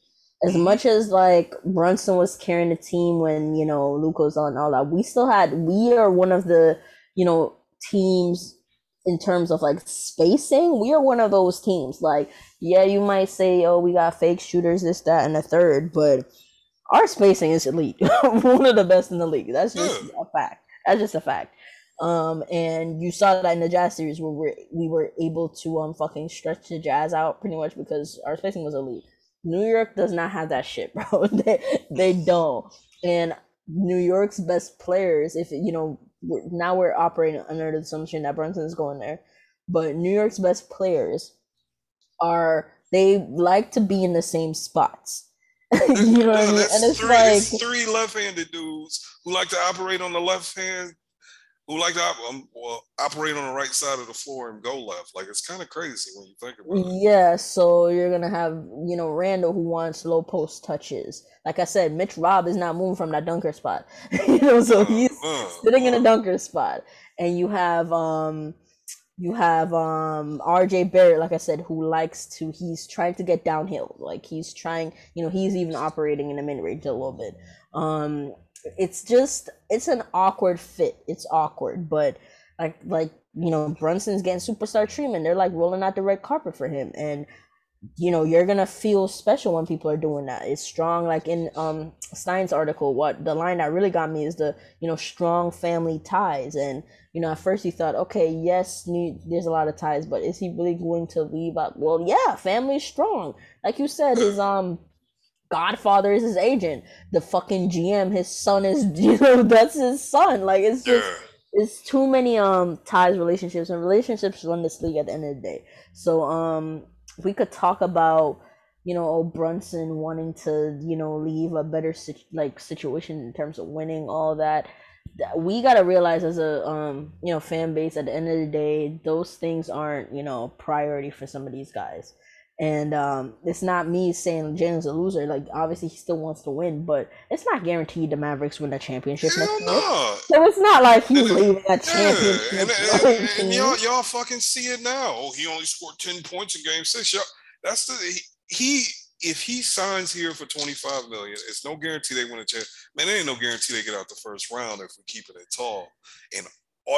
As mm-hmm. much as like Brunson was carrying the team when you know Luka was on all that, we still had we are one of the you know teams in terms of like spacing, we are one of those teams. Like, yeah, you might say, oh, we got fake shooters, this, that, and the third, but our spacing is elite. one of the best in the league. That's just a fact. That's just a fact. Um, and you saw that in the Jazz series where we we were able to um fucking stretch the Jazz out pretty much because our spacing was elite. New York does not have that shit, bro. they they don't. And New York's best players, if you know, we're, now we're operating under the assumption that Brunson is going there, but New York's best players are they like to be in the same spots. you know what I mean? And it's three, like three left-handed dudes who like to operate on the left hand who like to um, well, operate on the right side of the floor and go left. Like it's kind of crazy when you think about it. Yeah, so you're gonna have you know Randle who wants low post touches. Like I said, Mitch Rob is not moving from that dunker spot. you know, so he's uh, sitting uh. in a dunker spot, and you have um you have um RJ Barrett, like I said, who likes to he's trying to get downhill. Like he's trying, you know, he's even operating in the mid range a little bit. Um it's just it's an awkward fit. It's awkward, but like like you know Brunson's getting superstar treatment. They're like rolling out the red carpet for him, and you know you're gonna feel special when people are doing that. It's strong. Like in um Stein's article, what the line that really got me is the you know strong family ties, and you know at first you thought, okay, yes, there's a lot of ties, but is he really going to leave out? Well, yeah, family's strong. Like you said, his um Godfather is his agent. The fucking GM, his son is you know that's his son. Like it's just it's too many um ties, relationships, and relationships run this league at the end of the day. So um we could talk about you know old Brunson wanting to you know leave a better like situation in terms of winning all that. We gotta realize as a um you know fan base at the end of the day, those things aren't you know priority for some of these guys. And um, it's not me saying Jalen's a loser. Like obviously he still wants to win, but it's not guaranteed the Mavericks win the championship Hell next no. So it's not like he's leaving that yeah. championship. And, and, and, y'all, y'all fucking see it now. Oh, he only scored ten points in Game Six. Y'all, that's the he. If he signs here for twenty five million, it's no guarantee they win a championship. Man, there ain't no guarantee they get out the first round if we keep it tall. And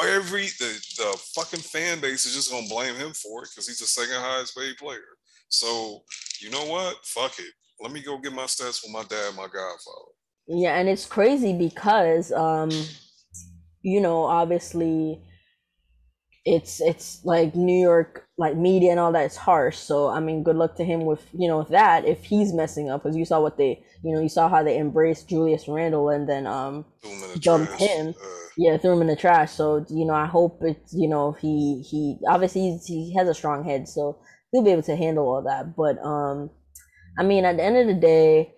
every the the fucking fan base is just gonna blame him for it because he's the second highest paid player. So you know what? Fuck it. Let me go get my stats with my dad, my godfather. Yeah, and it's crazy because um, you know, obviously it's it's like New York like media and all that is harsh. So I mean, good luck to him with you know with that if he's messing up because you saw what they you know you saw how they embraced Julius Randle and then um dumped him. Uh, yeah, threw him in the trash. So you know, I hope it's you know he he obviously he has a strong head. So he'll be able to handle all that. But um, I mean, at the end of the day,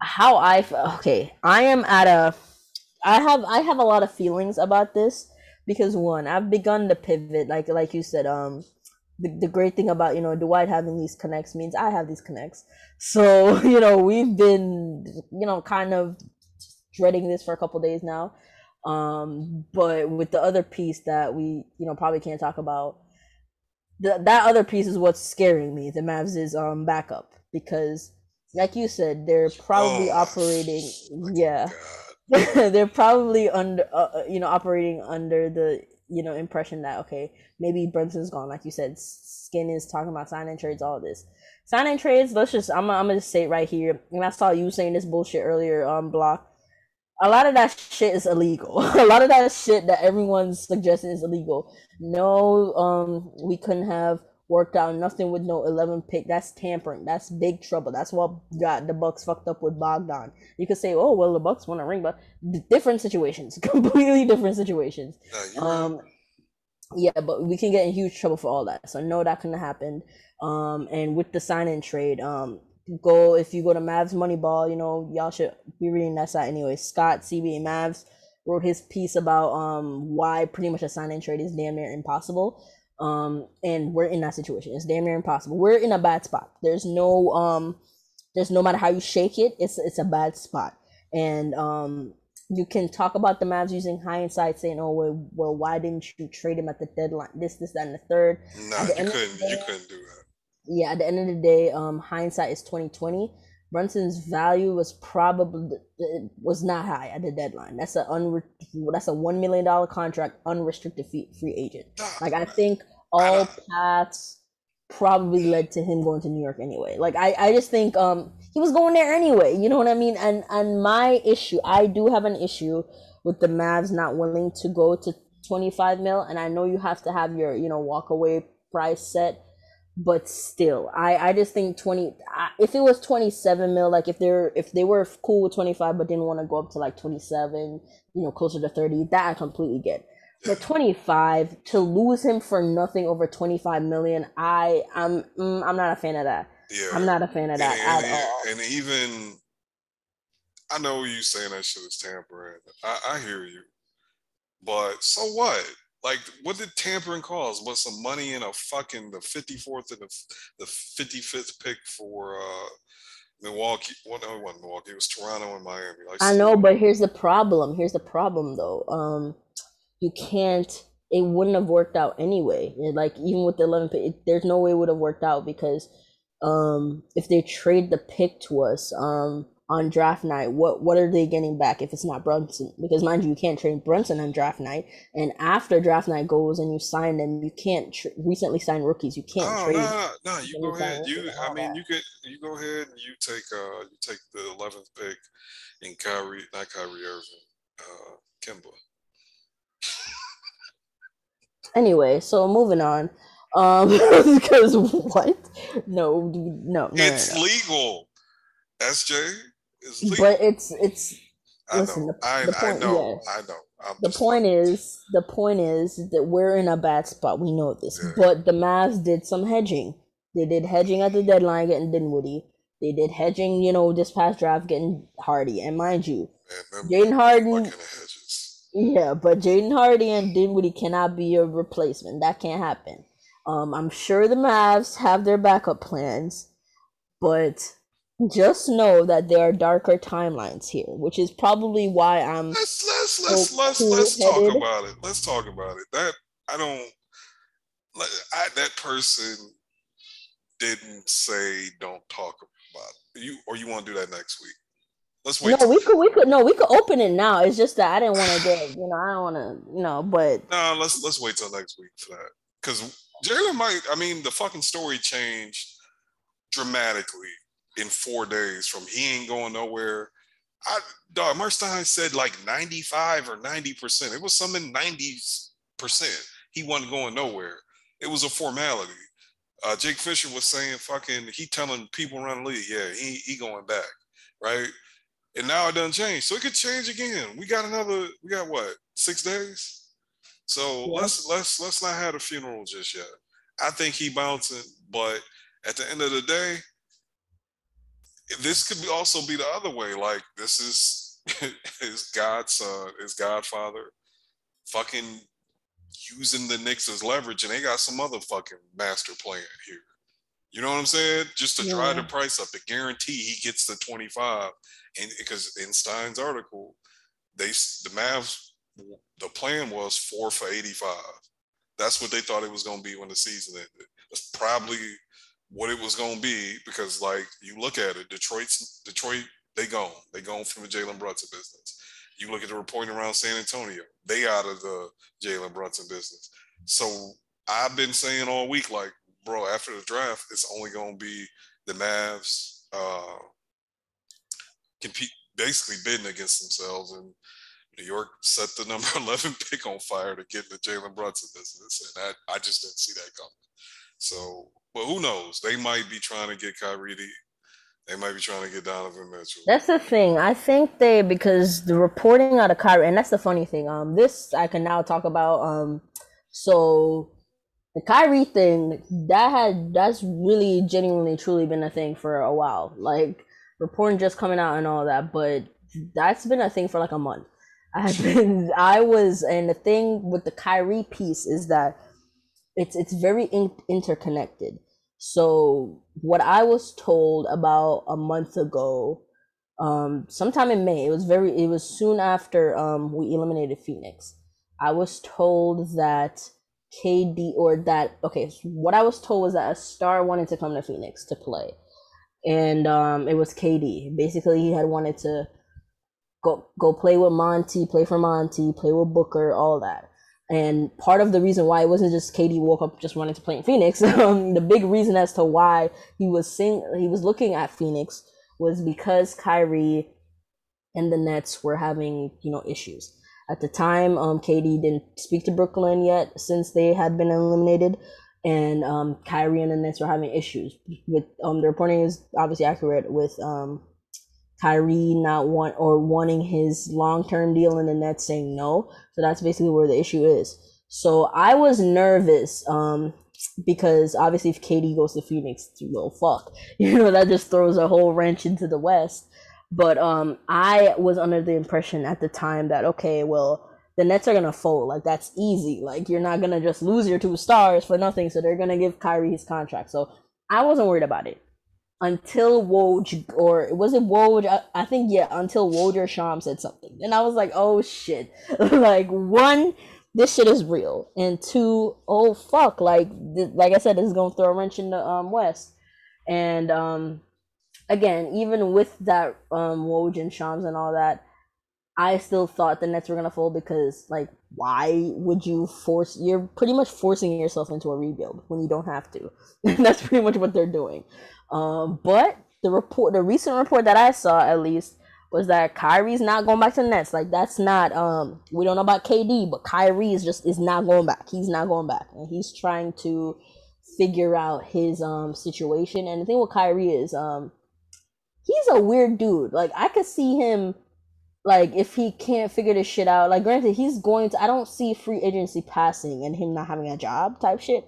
how I okay, I am at a, I have I have a lot of feelings about this because one, I've begun to pivot, like like you said, um. The, the great thing about you know Dwight having these connects means I have these connects. So you know we've been you know kind of dreading this for a couple days now. Um, but with the other piece that we you know probably can't talk about the, that other piece is what's scaring me. The Mavs is um backup because, like you said, they're probably oh, operating. Yeah, they're probably under uh, uh, you know operating under the you know impression that okay maybe Brunson's gone. Like you said, Skin is talking about signing trades. All this signing trades. Let's just I'm I'm gonna just say it right here. And I saw you saying this bullshit earlier on um, block a lot of that shit is illegal. a lot of that shit that everyone's suggesting is illegal. No, um, we couldn't have worked out nothing with no 11 pick. That's tampering. That's big trouble. That's what got the Bucks fucked up with Bogdan. You could say, oh well, the Bucks won a ring, but different situations, completely different situations. No, um, right. yeah, but we can get in huge trouble for all that. So no, that couldn't have happened. Um, and with the sign and trade, um, go if you go to Mavs Moneyball, you know, y'all should be reading that site anyway. Scott CB Mavs wrote his piece about um why pretty much a sign and trade is damn near impossible. Um and we're in that situation. It's damn near impossible. We're in a bad spot. There's no um there's no matter how you shake it, it's it's a bad spot. And um you can talk about the Mavs using hindsight, saying, "Oh, well, well, why didn't you trade him at the deadline? This, this, that, and the third. Nah, you couldn't. Day, you couldn't do that yeah, at the end of the day, um, hindsight is twenty twenty. Brunson's value was probably was not high at the deadline. That's a unre- that's a one million dollar contract, unrestricted free, free agent. Like I think all paths probably led to him going to New York anyway. Like I, I just think um he was going there anyway. You know what I mean? And and my issue, I do have an issue with the Mavs not willing to go to 25 mil. And I know you have to have your you know walk away price set but still i i just think 20 if it was 27 mil like if they're if they were cool with 25 but didn't want to go up to like 27 you know closer to 30 that i completely get. But 25 to lose him for nothing over 25 million i i'm mm, i'm not a fan of that. Yeah. I'm not a fan of that and, at all. and even i know you saying that shit is tampering. I i hear you. But so what like, what did tampering cause? Was some money in a fucking the 54th and the, the 55th pick for uh Milwaukee? Well, no, it wasn't Milwaukee. It was Toronto and Miami. Like, I know, but here's the problem. Here's the problem, though. Um, you can't. It wouldn't have worked out anyway. Like even with the 11 pick, it, there's no way it would have worked out because um, if they trade the pick to us, um, on draft night, what what are they getting back if it's not Brunson? Because mind you, you can't trade Brunson on draft night, and after draft night goes and you sign them, you can't tr- recently sign rookies. You can't no, trade. No, no, no. You go ahead. You, I mean, that. you could you go ahead and you take uh you take the eleventh pick in Kyrie, not Kyrie Irving, uh, Kemba. anyway, so moving on. Um, because what? No, no, no. It's no, no. legal. SJ, but it's it's. I listen, know. The, I, the point, I know. Yes. I know. I'm the point like, is, the point is that we're in a bad spot. We know this, yeah. but the Mavs did some hedging. They did hedging at the deadline, getting Dinwiddie. They did hedging, you know, this past draft, getting Hardy. And mind you, Jaden Harden. Yeah, but Jaden Hardy and Dinwiddie cannot be a replacement. That can't happen. Um, I'm sure the Mavs have their backup plans, but just know that there are darker timelines here, which is probably why I'm. Let's let's let's let's let's talk about it. Let's talk about it. That I don't. Like I, that person didn't say don't talk about it. you, or you want to do that next week. Let's wait. No, we could we could no we could open it now. It's just that I didn't want to get you know I don't want to you know but no let's let's wait till next week for that because Jalen might I mean the fucking story changed dramatically in four days from he ain't going nowhere. I dog Marc Stein said like 95 or 90 percent. It was something 90 percent. He wasn't going nowhere. It was a formality. Uh, Jake Fisher was saying fucking he telling people around the league, yeah, he he going back, right? And now it doesn't change. So it could change again. We got another, we got what, six days? So yeah. let's let's let's not have a funeral just yet. I think he bouncing, but at the end of the day, this could be also be the other way. Like this is his godson, his uh, godfather, fucking using the Knicks as leverage, and they got some other fucking master plan here. You know what I'm saying? Just to yeah. drive the price up to guarantee he gets the 25. And because in Stein's article, they the Mavs the plan was four for 85. That's what they thought it was going to be when the season ended. That's probably what it was going to be because like you look at it detroit's detroit they gone they gone from the jalen brunson business you look at the reporting around san antonio they out of the jalen brunson business so i've been saying all week like bro after the draft it's only going to be the mavs uh compete basically bidding against themselves and New York set the number 11 pick on fire to get the Jalen Brunson business. And I, I just didn't see that coming. So but who knows? They might be trying to get Kyrie. To, they might be trying to get Donovan Mitchell. That's the thing. I think they because the reporting out of Kyrie, and that's the funny thing. Um, this I can now talk about. Um, so the Kyrie thing that had that's really genuinely truly been a thing for a while. Like reporting just coming out and all that, but that's been a thing for like a month. I've been I was and the thing with the Kyrie piece is that it's it's very in- interconnected. So what I was told about a month ago, um, sometime in May, it was very it was soon after um we eliminated Phoenix. I was told that KD or that okay, what I was told was that a star wanted to come to Phoenix to play. and um, it was KD. Basically, he had wanted to go go play with Monty, play for Monty, play with Booker, all that. And part of the reason why it wasn't just KD woke up just wanting to play in Phoenix. Um, the big reason as to why he was sing he was looking at Phoenix was because Kyrie and the Nets were having you know issues. At the time, um, KD didn't speak to Brooklyn yet since they had been eliminated, and um, Kyrie and the Nets were having issues. With um, the reporting is obviously accurate with um, Kyrie not want or wanting his long term deal and the Nets saying no. So that's basically where the issue is. So I was nervous um, because obviously if KD goes to Phoenix, well, fuck, you know that just throws a whole wrench into the West. But um, I was under the impression at the time that okay, well, the Nets are gonna fold. Like that's easy. Like you're not gonna just lose your two stars for nothing. So they're gonna give Kyrie his contract. So I wasn't worried about it until Woj or was it Woj? I, I think yeah, until Woj or Sham said something, and I was like, oh shit. like one, this shit is real, and two, oh fuck, like th- like I said, this is gonna throw a wrench in the um West, and um again, even with that um Woj and Shams and all that, I still thought the Nets were gonna fold because like why would you force you're pretty much forcing yourself into a rebuild when you don't have to. That's pretty much what they're doing. Um but the report the recent report that I saw at least was that Kyrie's not going back to the Nets. Like that's not um we don't know about KD, but Kyrie is just is not going back. He's not going back. And he's trying to figure out his um situation. And the thing with Kyrie is um he's a weird dude. Like I could see him like if he can't figure this shit out. Like granted, he's going to I don't see free agency passing and him not having a job type shit.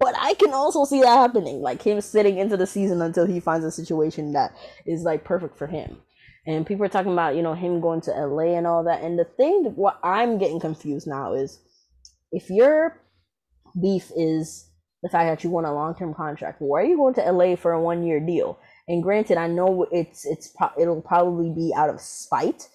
But I can also see that happening. Like him sitting into the season until he finds a situation that is like perfect for him. And people are talking about, you know, him going to LA and all that. And the thing what I'm getting confused now is if your beef is the fact that you want a long term contract, why are you going to LA for a one year deal? And granted, I know it's it's it'll probably be out of spite,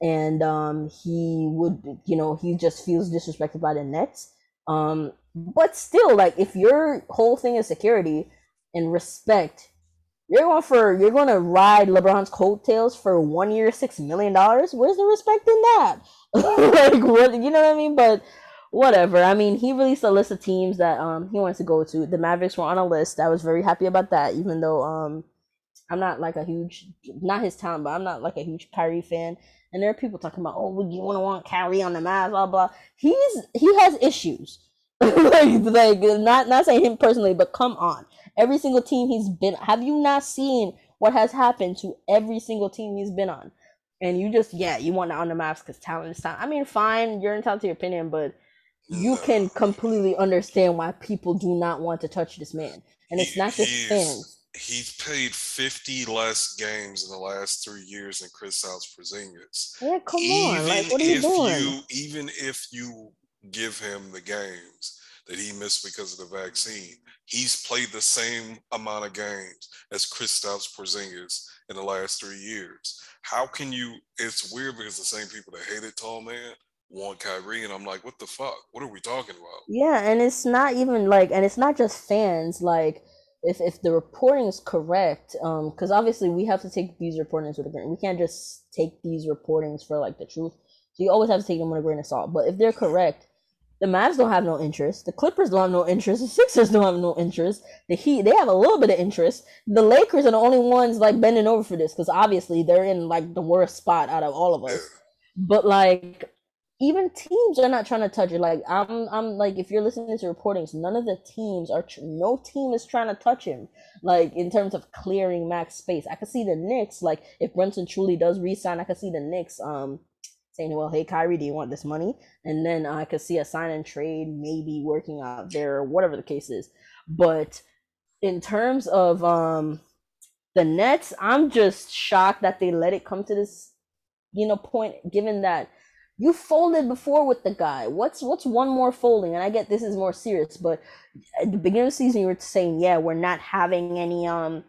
and um, he would you know he just feels disrespected by the Nets. Um, but still, like if your whole thing is security and respect, you're going for you're going to ride LeBron's coattails for one year, six million dollars. Where's the respect in that? like what you know what I mean? But whatever. I mean, he released a list of teams that um he wants to go to. The Mavericks were on a list. I was very happy about that, even though um I'm not like a huge, not his talent, but I'm not like a huge Kyrie fan. And there are people talking about, oh, you want to want Kyrie on the Mavs, blah blah. He's he has issues. like like not not saying him personally, but come on. Every single team he's been, have you not seen what has happened to every single team he's been on? And you just yeah, you want it on the Mavs because talent is talent. I mean, fine, you're entitled to your opinion, but you can completely understand why people do not want to touch this man. And it's not just fans he's played 50 less games in the last three years than Chris Kristaps Porzingis. Yeah, come even on. Like, what are you doing? You, even if you give him the games that he missed because of the vaccine, he's played the same amount of games as Chris Kristaps Porzingis in the last three years. How can you? It's weird because the same people that hated Tall Man want Kyrie, and I'm like, what the fuck? What are we talking about? Yeah, and it's not even like, and it's not just fans. Like, if if the reporting is correct, um, because obviously we have to take these reportings with a grain. We can't just take these reportings for like the truth. So you always have to take them with a grain of salt. But if they're correct, the Mavs don't have no interest. The Clippers don't have no interest. The Sixers don't have no interest. The Heat they have a little bit of interest. The Lakers are the only ones like bending over for this because obviously they're in like the worst spot out of all of us. But like even teams are not trying to touch it. Like I'm, I'm like if you're listening to reportings, none of the teams are. No team is trying to touch him. Like in terms of clearing max space, I could see the Knicks. Like if Brunson truly does resign, I could see the Knicks um saying, "Well, hey Kyrie, do you want this money?" And then I could see a sign and trade maybe working out there, or whatever the case is. But in terms of um the Nets, I'm just shocked that they let it come to this, you know, point. Given that you folded before with the guy. What's what's one more folding? And I get this is more serious, but at the beginning of the season, you were saying, yeah, we're not having any um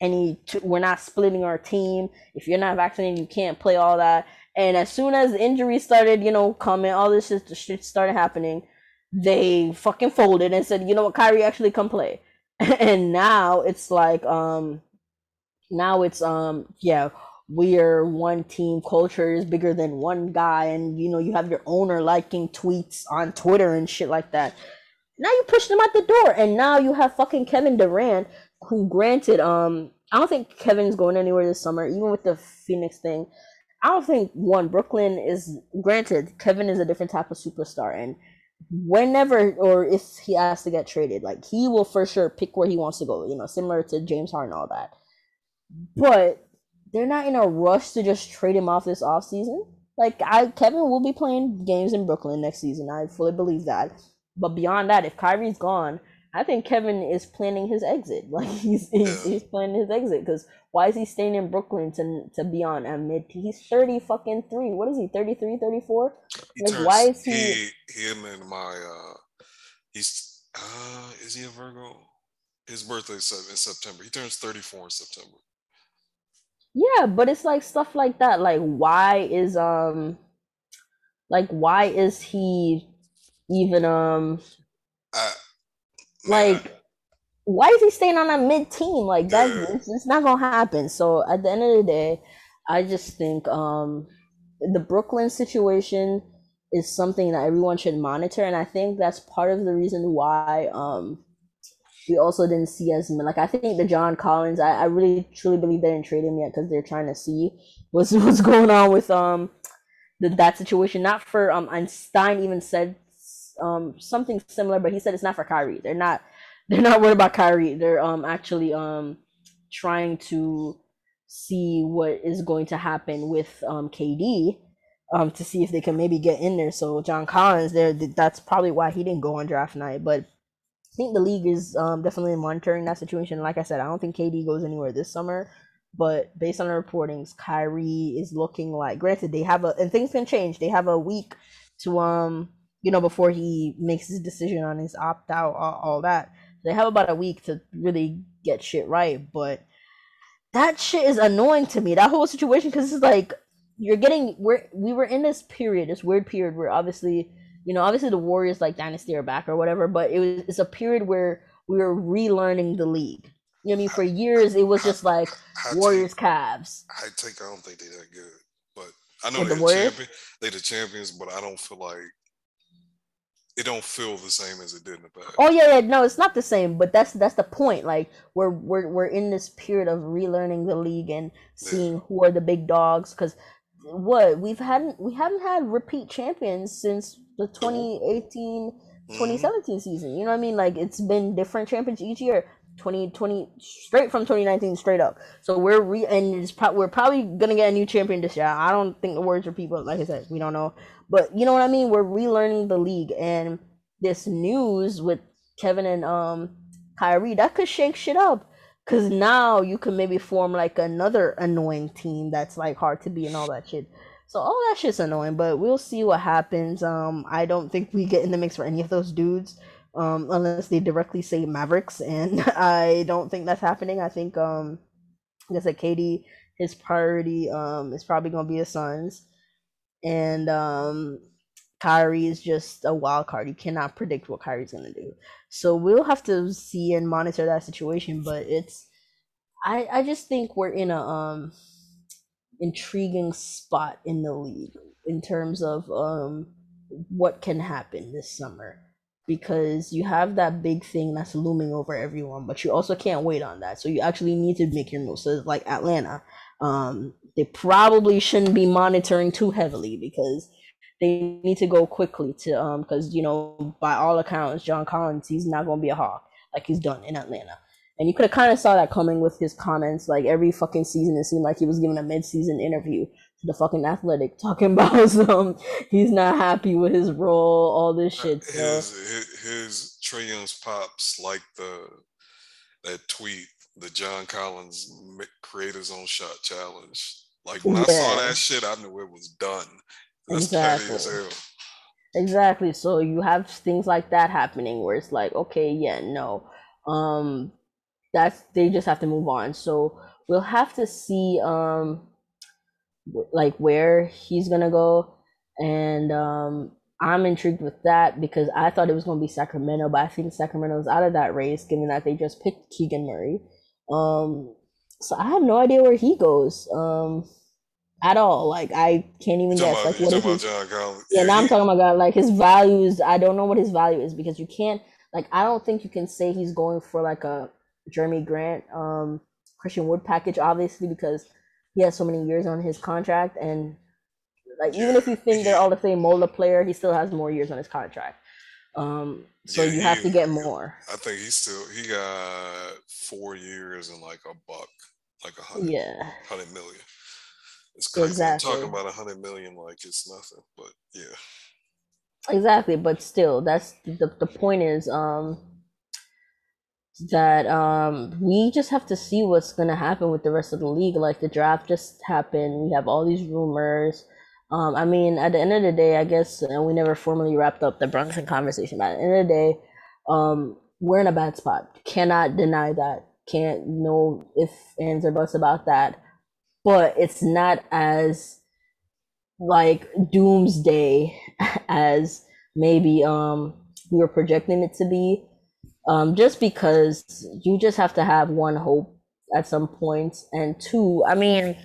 any we're not splitting our team. If you're not vaccinated, you can't play all that. And as soon as injuries started, you know, coming, all this shit, shit started happening, they fucking folded and said, you know what, Kyrie actually come play. and now it's like um now it's um yeah we are one team culture is bigger than one guy and you know you have your owner liking tweets on twitter and shit like that. Now you push them out the door and now you have fucking kevin durant who granted um i don't think kevin's going anywhere this summer even with the phoenix thing. I don't think one brooklyn is granted kevin is a different type of superstar and whenever or if he has to get traded like he will for sure pick where he wants to go you know similar to james harden all that. But they're not in a rush to just trade him off this offseason. Like I Kevin will be playing games in Brooklyn next season. I fully believe that. But beyond that, if Kyrie's gone, I think Kevin is planning his exit. Like he's he's, he's planning his exit because why is he staying in Brooklyn to to be on a mid? He's thirty fucking three. What is he? 33, 34? Like turns, why is he? he? Him and my uh, he's uh, is he a Virgo? His birthday is in September. He turns thirty four in September. Yeah, but it's like stuff like that. Like why is um like why is he even um Uh, like why is he staying on a mid team? Like that Yeah. it's, it's not gonna happen. So at the end of the day, I just think um the Brooklyn situation is something that everyone should monitor and I think that's part of the reason why um we also didn't see as like I think the John Collins I, I really truly believe they didn't trade him yet because they're trying to see what's what's going on with um the, that situation. Not for um Einstein even said um something similar but he said it's not for Kyrie. They're not they're not worried about Kyrie. They're um actually um trying to see what is going to happen with um KD um to see if they can maybe get in there. So John Collins there that's probably why he didn't go on draft night but I think the league is um, definitely monitoring that situation. Like I said, I don't think KD goes anywhere this summer, but based on the reportings, Kyrie is looking like. Granted, they have a and things can change. They have a week to um you know before he makes his decision on his opt out, all, all that. They have about a week to really get shit right, but that shit is annoying to me. That whole situation because it's like you're getting we're we were in this period, this weird period where obviously you know, obviously the Warriors like dynasty are back or whatever, but it was it's a period where we were relearning the league. You know what I mean? For years it was just like high Warriors take, Cavs. high take. I don't think they're that good, but I know they're the the Warriors? champion. They the champions, but I don't feel like it don't feel the same as it did in the past. Oh yeah, yeah, no, it's not the same, but that's that's the point. Like we're we're we're in this period of relearning the league and seeing who are the big dogs because what we've had we haven't had repeat champions since the 2018 Mhm. 2017 season. You know what I mean? Like it's been different champions each year. 2020 straight from 2019 straight up. So we're re and it's pro- we're probably gonna get a new champion this year. I don't think the words are people like I said we don't know, but you know what I mean. We're relearning the league and this news with Kevin and um Kyrie that could shake shit up. Cause now you can maybe form like another annoying team that's like hard to be and all that shit. So all that shit's annoying, but we'll see what happens. Um, I don't think we get in the mix for any of those dudes, um, unless they directly say Mavericks, and I don't think that's happening. I think um, like I said, KD, his priority um is probably gonna be his sons, and um, Kyrie is just a wild card. You cannot predict what Kyrie's gonna do. So we'll have to see and monitor that situation. But it's, I I just think we're in a um intriguing spot in the league in terms of um what can happen this summer because you have that big thing that's looming over everyone but you also can't wait on that so you actually need to make your move so like atlanta um they probably shouldn't be monitoring too heavily because they need to go quickly to um because you know by all accounts john collins he's not going to be a hawk like he's done in atlanta and you could have kind of saw that coming with his comments. Like every fucking season, it seemed like he was giving a mid-season interview to the fucking athletic, talking about some he's not happy with his role, all this shit. So. His his, Trae Young's pops like the that tweet, the John Collins create his own shot challenge. Like when I saw that shit, I knew it was done. That's Exactly. Exactly. So you have things like that happening where it's like, okay, yeah, no. Um that's they just have to move on. So we'll have to see um like where he's gonna go and um I'm intrigued with that because I thought it was gonna be Sacramento, but I think Sacramento's out of that race given that they just picked Keegan Murray. Um So I have no idea where he goes. Um, at all. Like I can't even guess. About, like what is John Collins? Yeah, yeah now I'm talking about God. Like his values, I don't know what his value is because you can't. Like I don't think you can say he's going for like a Jerami Grant, um, Christian Wood package, obviously because he has so many years on his contract, and like even if you think they're all the same mold of player, he still has more years on his contract. Um, so yeah, you have to get more. I think he's still he got four years and like a buck, like a hundred, yeah, hundred million. It's crazy. Exactly. Talking about a hundred million like it's nothing, but yeah. Exactly, but still, that's the the point is um that um we just have to see what's gonna happen with the rest of the league. Like the draft just happened, we have all these rumors. Um, I mean, at the end of the day, I guess and we never formally wrapped up the Brunson conversation. But at the end of the day, um, we're in a bad spot. Cannot deny that. Can't know if ands or buts about that but it's not as like doomsday as maybe um we were projecting it to be um just because you just have to have one hope at some and two i mean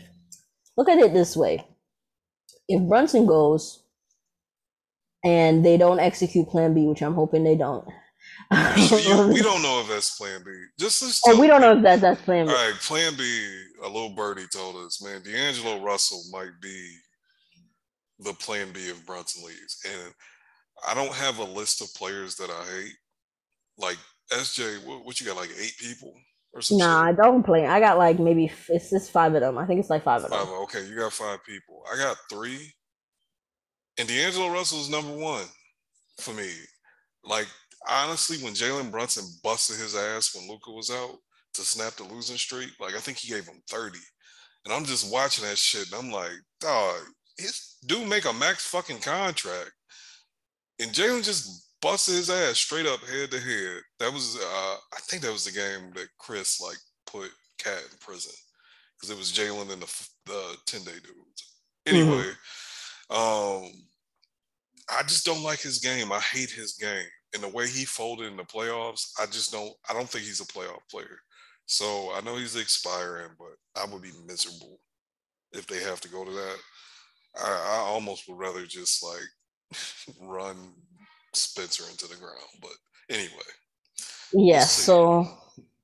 look at it this way if brunson goes and they don't execute plan b which i'm hoping they don't we don't know if that's Plan B. Just, just oh, we don't know if that, that's Plan B. All right, Plan B. A little birdie told us, man, D'Angelo Russell might be the Plan B of Brunson leaves, and I don't have a list of players that I hate. Like SJ, what, what you got? Like eight people or something? Nah, I don't play. I got like maybe it's just five of them. I think it's like five of five, them. Okay, you got five people. I got three, and D'Angelo Russell is number one for me. Like honestly, when Jalen Brunson busted his ass when Luka was out to snap the losing streak, like I think he gave him 30. And I'm just watching that shit and I'm like, dog, his dude make a max fucking contract. And Jalen just busted his ass straight up head to head. That was uh I think that was the game that Chris like put KAT in prison. Because it was Jalen and the the 10 day dudes. Anyway, mm-hmm. um I just don't like his game. I hate his game and the way he folded in the playoffs, I just don't. I don't think he's a playoff player. So I know he's expiring, but I would be miserable if they have to go to that. I, I almost would rather just like run Spencer into the ground. But anyway. Yeah. So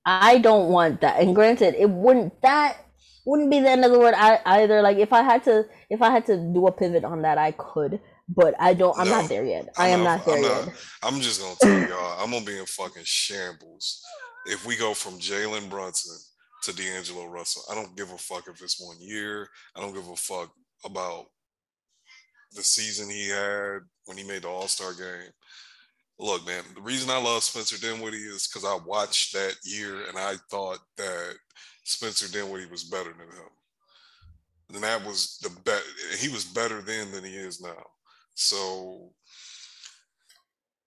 I don't want that. And granted, it wouldn't that wouldn't be the end of the world either. Like if I had to if I had to do a pivot on that, I could but I don't. I'm no, not there yet. I'm I am not, not there I'm not, yet. I'm just gonna tell y'all. I'm gonna be in fucking shambles if we go from Jalen Brunson to D'Angelo Russell. I don't give a fuck if it's one year. I don't give a fuck about the season he had when he made the All Star game. Look, man, the reason I love Spencer Dinwiddie is because I watched that year and I thought that Spencer Dinwiddie was better than him. And that was the bet. He was better then than he is now. So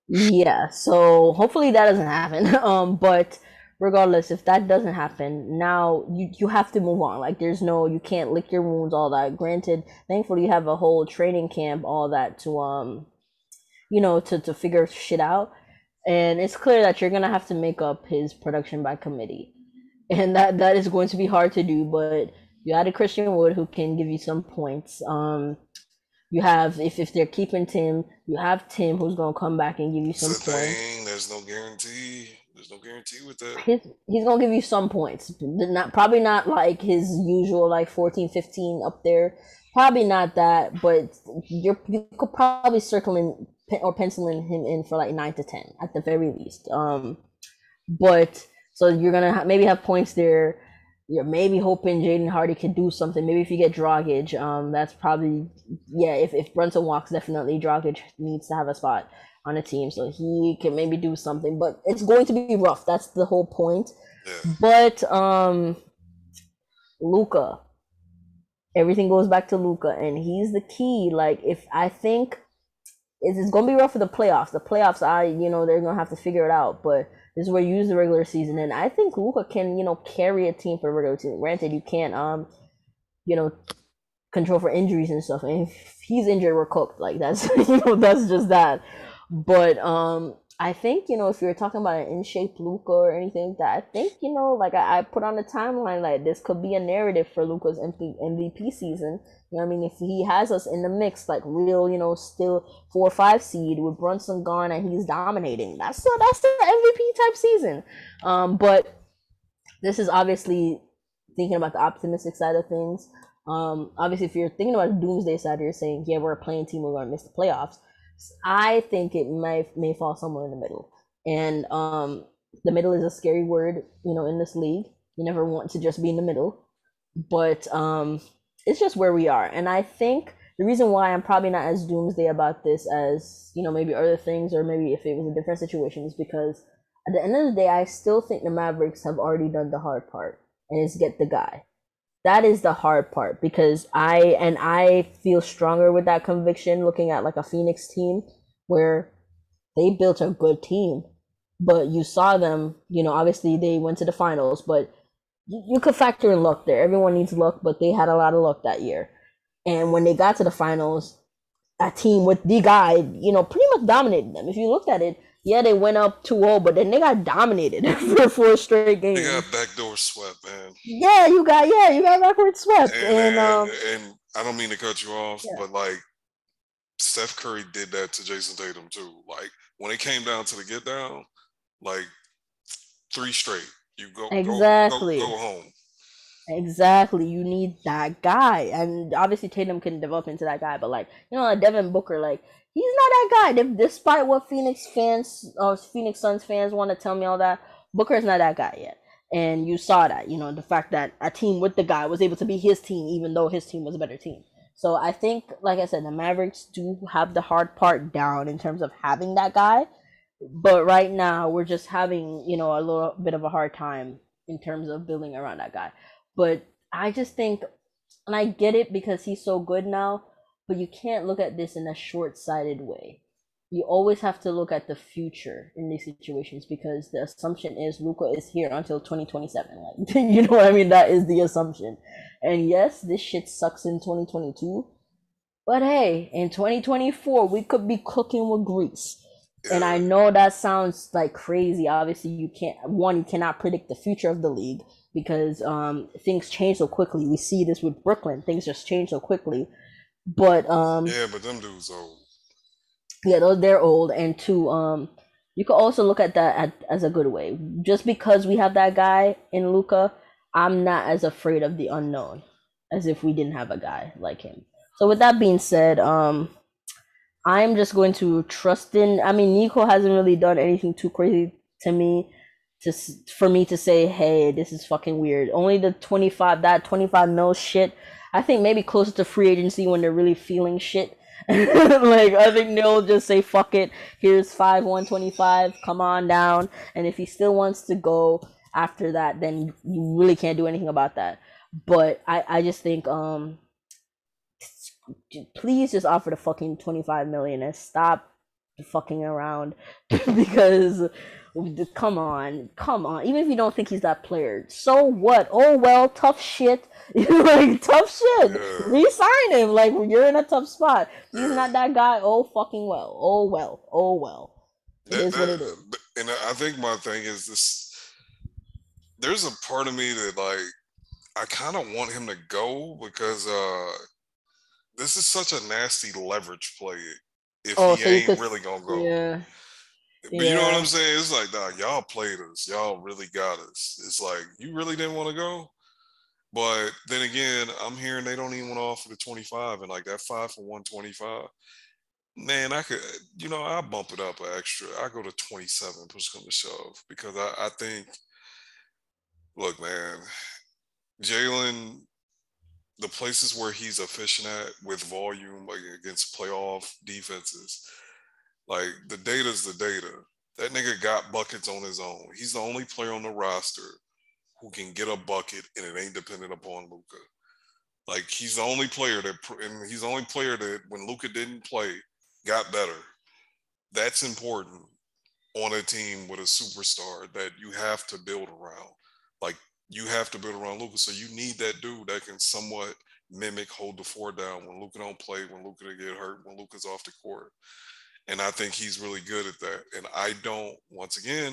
yeah, so hopefully that doesn't happen. Um, but regardless, if that doesn't happen, now you you have to move on. Like there's no you can't lick your wounds, all that. Granted, thankfully you have a whole training camp, all that to um, you know, to to figure shit out. And it's clear that you're gonna have to make up his production by committee, and that that is going to be hard to do. But you added Christian Wood, who can give you some points. Um, you have if, if they're keeping Tim, you have Tim who's gonna come back and give you some points. Thing. There's no guarantee. There's no guarantee with that. He's, he's gonna give you some points. Not probably not like his usual like 14, 15 up there. Probably not that, but you're you could probably circling or penciling him in for like nine to ten at the very least. Um, but so you're gonna maybe have points there you're maybe hoping Jaden Hardy can do something. Maybe if you get Dragic, um, that's probably yeah. If if Brunson walks, definitely Dragic needs to have a spot on a team, so he can maybe do something. But it's going to be rough. That's the whole point. Yeah. But um, Luka, everything goes back to Luka, and he's the key. Like if I think it's, it's gonna be rough for the playoffs. The playoffs, I you know they're gonna have to figure it out, but this is where you use the regular season, and I think Luka can, you know, carry a team for regular season. Granted, you can't, um, you know, control for injuries and stuff. And if he's injured, we're cooked. Like that's, you know, that's just that. But um, I think you know if you're talking about an in shape Luka or anything like that, I think you know like I, I put on the timeline like this could be a narrative for Luka's MVP season. You know, I mean, if he has us in the mix, like real, you know, still four or five seed with Brunson gone and he's dominating, that's the, that's the MVP type season. Um, but this is obviously thinking about the optimistic side of things. Um, obviously, if you're thinking about the doomsday side, you're saying, yeah, we're a playing team, we're going to miss the playoffs. I think it may may fall somewhere in the middle, and um, the middle is a scary word, you know, in this league. You never want to just be in the middle, but um, it's just where we are, and I think the reason why I'm probably not as doomsday about this as you know maybe other things, or maybe if it was a different situation, is because at the end of the day, I still think the Mavericks have already done the hard part, and it's get the guy that is the hard part because I and I feel stronger with that conviction looking at like a Phoenix team where they built a good team, but you saw them, you know, obviously they went to the finals, but you, you could factor in luck there. Everyone needs luck, but they had a lot of luck that year. And when they got to the finals, a team with the guy, you know, pretty much dominated them. If you looked at it, yeah, they went up 2-0, but then they got dominated for four straight games. They got backdoor swept, man. Yeah, you got yeah, you got backward swept. And, and, um, and I don't mean to cut you off, yeah. but like Steph Curry did that to Jayson Tatum too. Like when it came down to the get down, like three straight. You go exactly go, go, go home. Exactly. You need that guy. And obviously Tatum can develop into that guy, but like, you know, like Devin Booker, like he's not that guy. Despite what Phoenix fans or Phoenix Suns fans want to tell me all that, Booker's not that guy yet. And you saw that, you know, the fact that a team with the guy was able to be his team, even though his team was a better team. So I think, like I said, the Mavericks do have the hard part down in terms of having that guy. But right now, we're just having, you know, a little bit of a hard time in terms of building around that guy. But I just think, and I get it because he's so good now but you can't look at this in a short-sighted way. You always have to look at the future in these situations because the assumption is Luka is here until 2027. Like you know what I mean? That is the assumption. And yes, this shit sucks in 2022. But hey, in 2024, we could be cooking with grease. And I know that sounds like crazy. Obviously, you can't one, you cannot predict the future of the league because um, things change so quickly. We see this with Brooklyn. Things just change so quickly. But um Yeah, but them dudes old. Yeah, those they're old and two um you could also look at that at, as a good way. Just because we have that guy in Luka, I'm not as afraid of the unknown as if we didn't have a guy like him. So with that being said, um I'm just going to trust in I mean Nico hasn't really done anything too crazy to me to for me to say, "Hey, this is fucking weird." Only the 25 that 25 mil shit I think maybe closer to free agency when they're really feeling shit. like I think they'll just say fuck it. Here's five one twenty five. Come on down. And if he still wants to go after that, then you really can't do anything about that. But I I just think um please just offer the fucking 25 million and stop fucking around because come on come on even if you don't think he's that player so what oh well tough shit like tough shit. Yeah. Resign him. Like you're in a tough spot. He's not that guy. Oh fucking well. Oh well. Oh well. It that, is that, what it is. And I think my thing is this. There's a part of me that like I kind of want him to go because uh this is such a nasty leverage play. If oh, he so ain't could, really gonna go. Yeah. But yeah. you know what I'm saying? It's like, nah, y'all played us. Y'all really got us. It's like, you really didn't want to go? But then again, I'm hearing they don't even want to offer the 25 and like that five for 125. Man, I could, you know, I bump it up an extra. I go to 27, push come to shove, because I, I think, look, man, Jalen, the places where he's efficient at with volume like against playoff defenses, like the data's the data. That nigga got buckets on his own. He's the only player on the roster who can get a bucket and it ain't dependent upon Luka. Like he's the only player that, and he's the only player that when Luka didn't play, got better. That's important on a team with a superstar that you have to build around. Like you have to build around Luka, so you need that dude that can somewhat mimic, hold the four down when Luka don't play, when Luka get hurt, when Luka's off the court. And I think he's really good at that. And I don't, once again,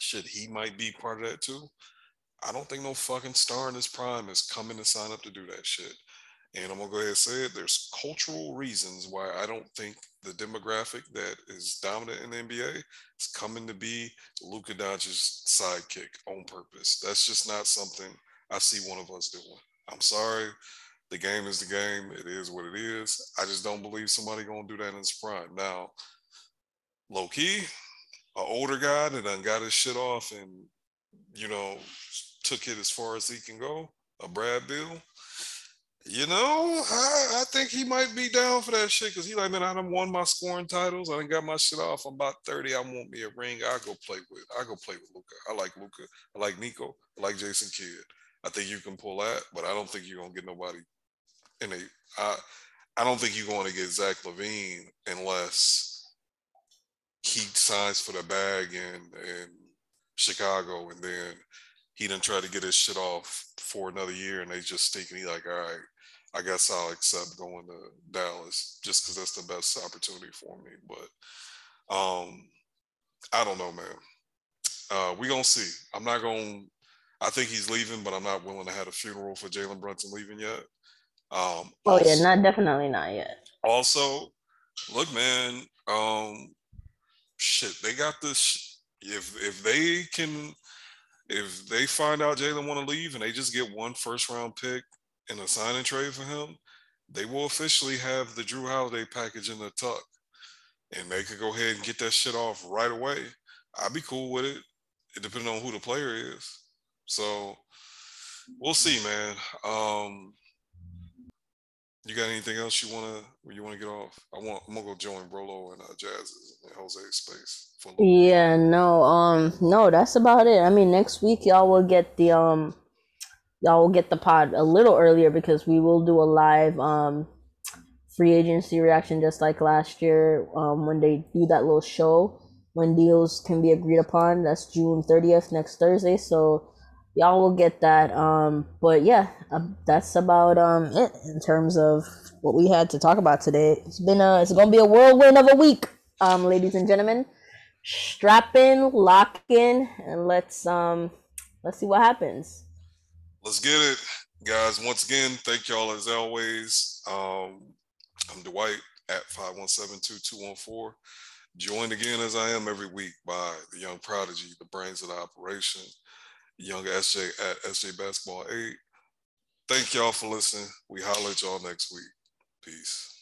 shit, he might be part of that too. I don't think no fucking star in his prime is coming to sign up to do that shit. And I'm gonna go ahead and say it. There's cultural reasons why I don't think the demographic that is dominant in the NBA is coming to be Luka Doncic's sidekick on purpose. That's just not something I see one of us doing. I'm sorry. The game is the game. It is what it is. I just don't believe somebody gonna do that in his prime. Now, low key, an older guy that done got his shit off and you know took it as far as he can go, a Brad Beal. you know, I, I think he might be down for that shit because he like, man, I done won my scoring titles. I done got my shit off. I'm about 30. I want me a ring. I go play with. I go play with Luka. I like Luka. I like Nico. I like Jason Kidd. I think you can pull that, but I don't think you're gonna get nobody in a. I I don't think you're going to get Zach LaVine unless he signs for the bag in in Chicago, and then he didn't try to get his shit off for another year, and they just think he like, all right, I guess I'll accept going to Dallas just because that's the best opportunity for me. But um, I don't know, man. Uh, we gonna see. I'm not gonna. I think he's leaving, but I'm not willing to have a funeral for Jalen Brunson leaving yet. Um, oh also, yeah, not definitely not yet. Also, look, man. Um, shit, they got this. If if they can, if they find out Jalen want to leave and they just get one first round pick in a signing trade for him, they will officially have the Jrue Holiday package in the tuck. And they could go ahead and get that shit off right away. I'd be cool with it, depending on who the player is. So we'll see, man. Um, you got anything else you wanna you wanna get off? I want I'm gonna go join Brolo and uh, Jazz's and Jose's space. Yeah, no, um, no, that's about it. I mean, next week y'all will get the um y'all will get the pod a little earlier because we will do a live um free agency reaction just like last year um when they do that little show when deals can be agreed upon. That's June 30th next Thursday. So y'all will get that. Um, but yeah, uh, that's about um it in terms of what we had to talk about today. It's been a it's gonna be a whirlwind of a week, um, ladies and gentlemen. Strap in, lock in, and let's um let's see what happens. Let's get it, guys. Once again, thank y'all as always. Um, I'm Dwight at 517-2214. Joined again as I am every week by the young prodigy, the brains of the operation, young SJ at SJ Basketball 8. Thank y'all for listening. We holler at y'all next week. Peace.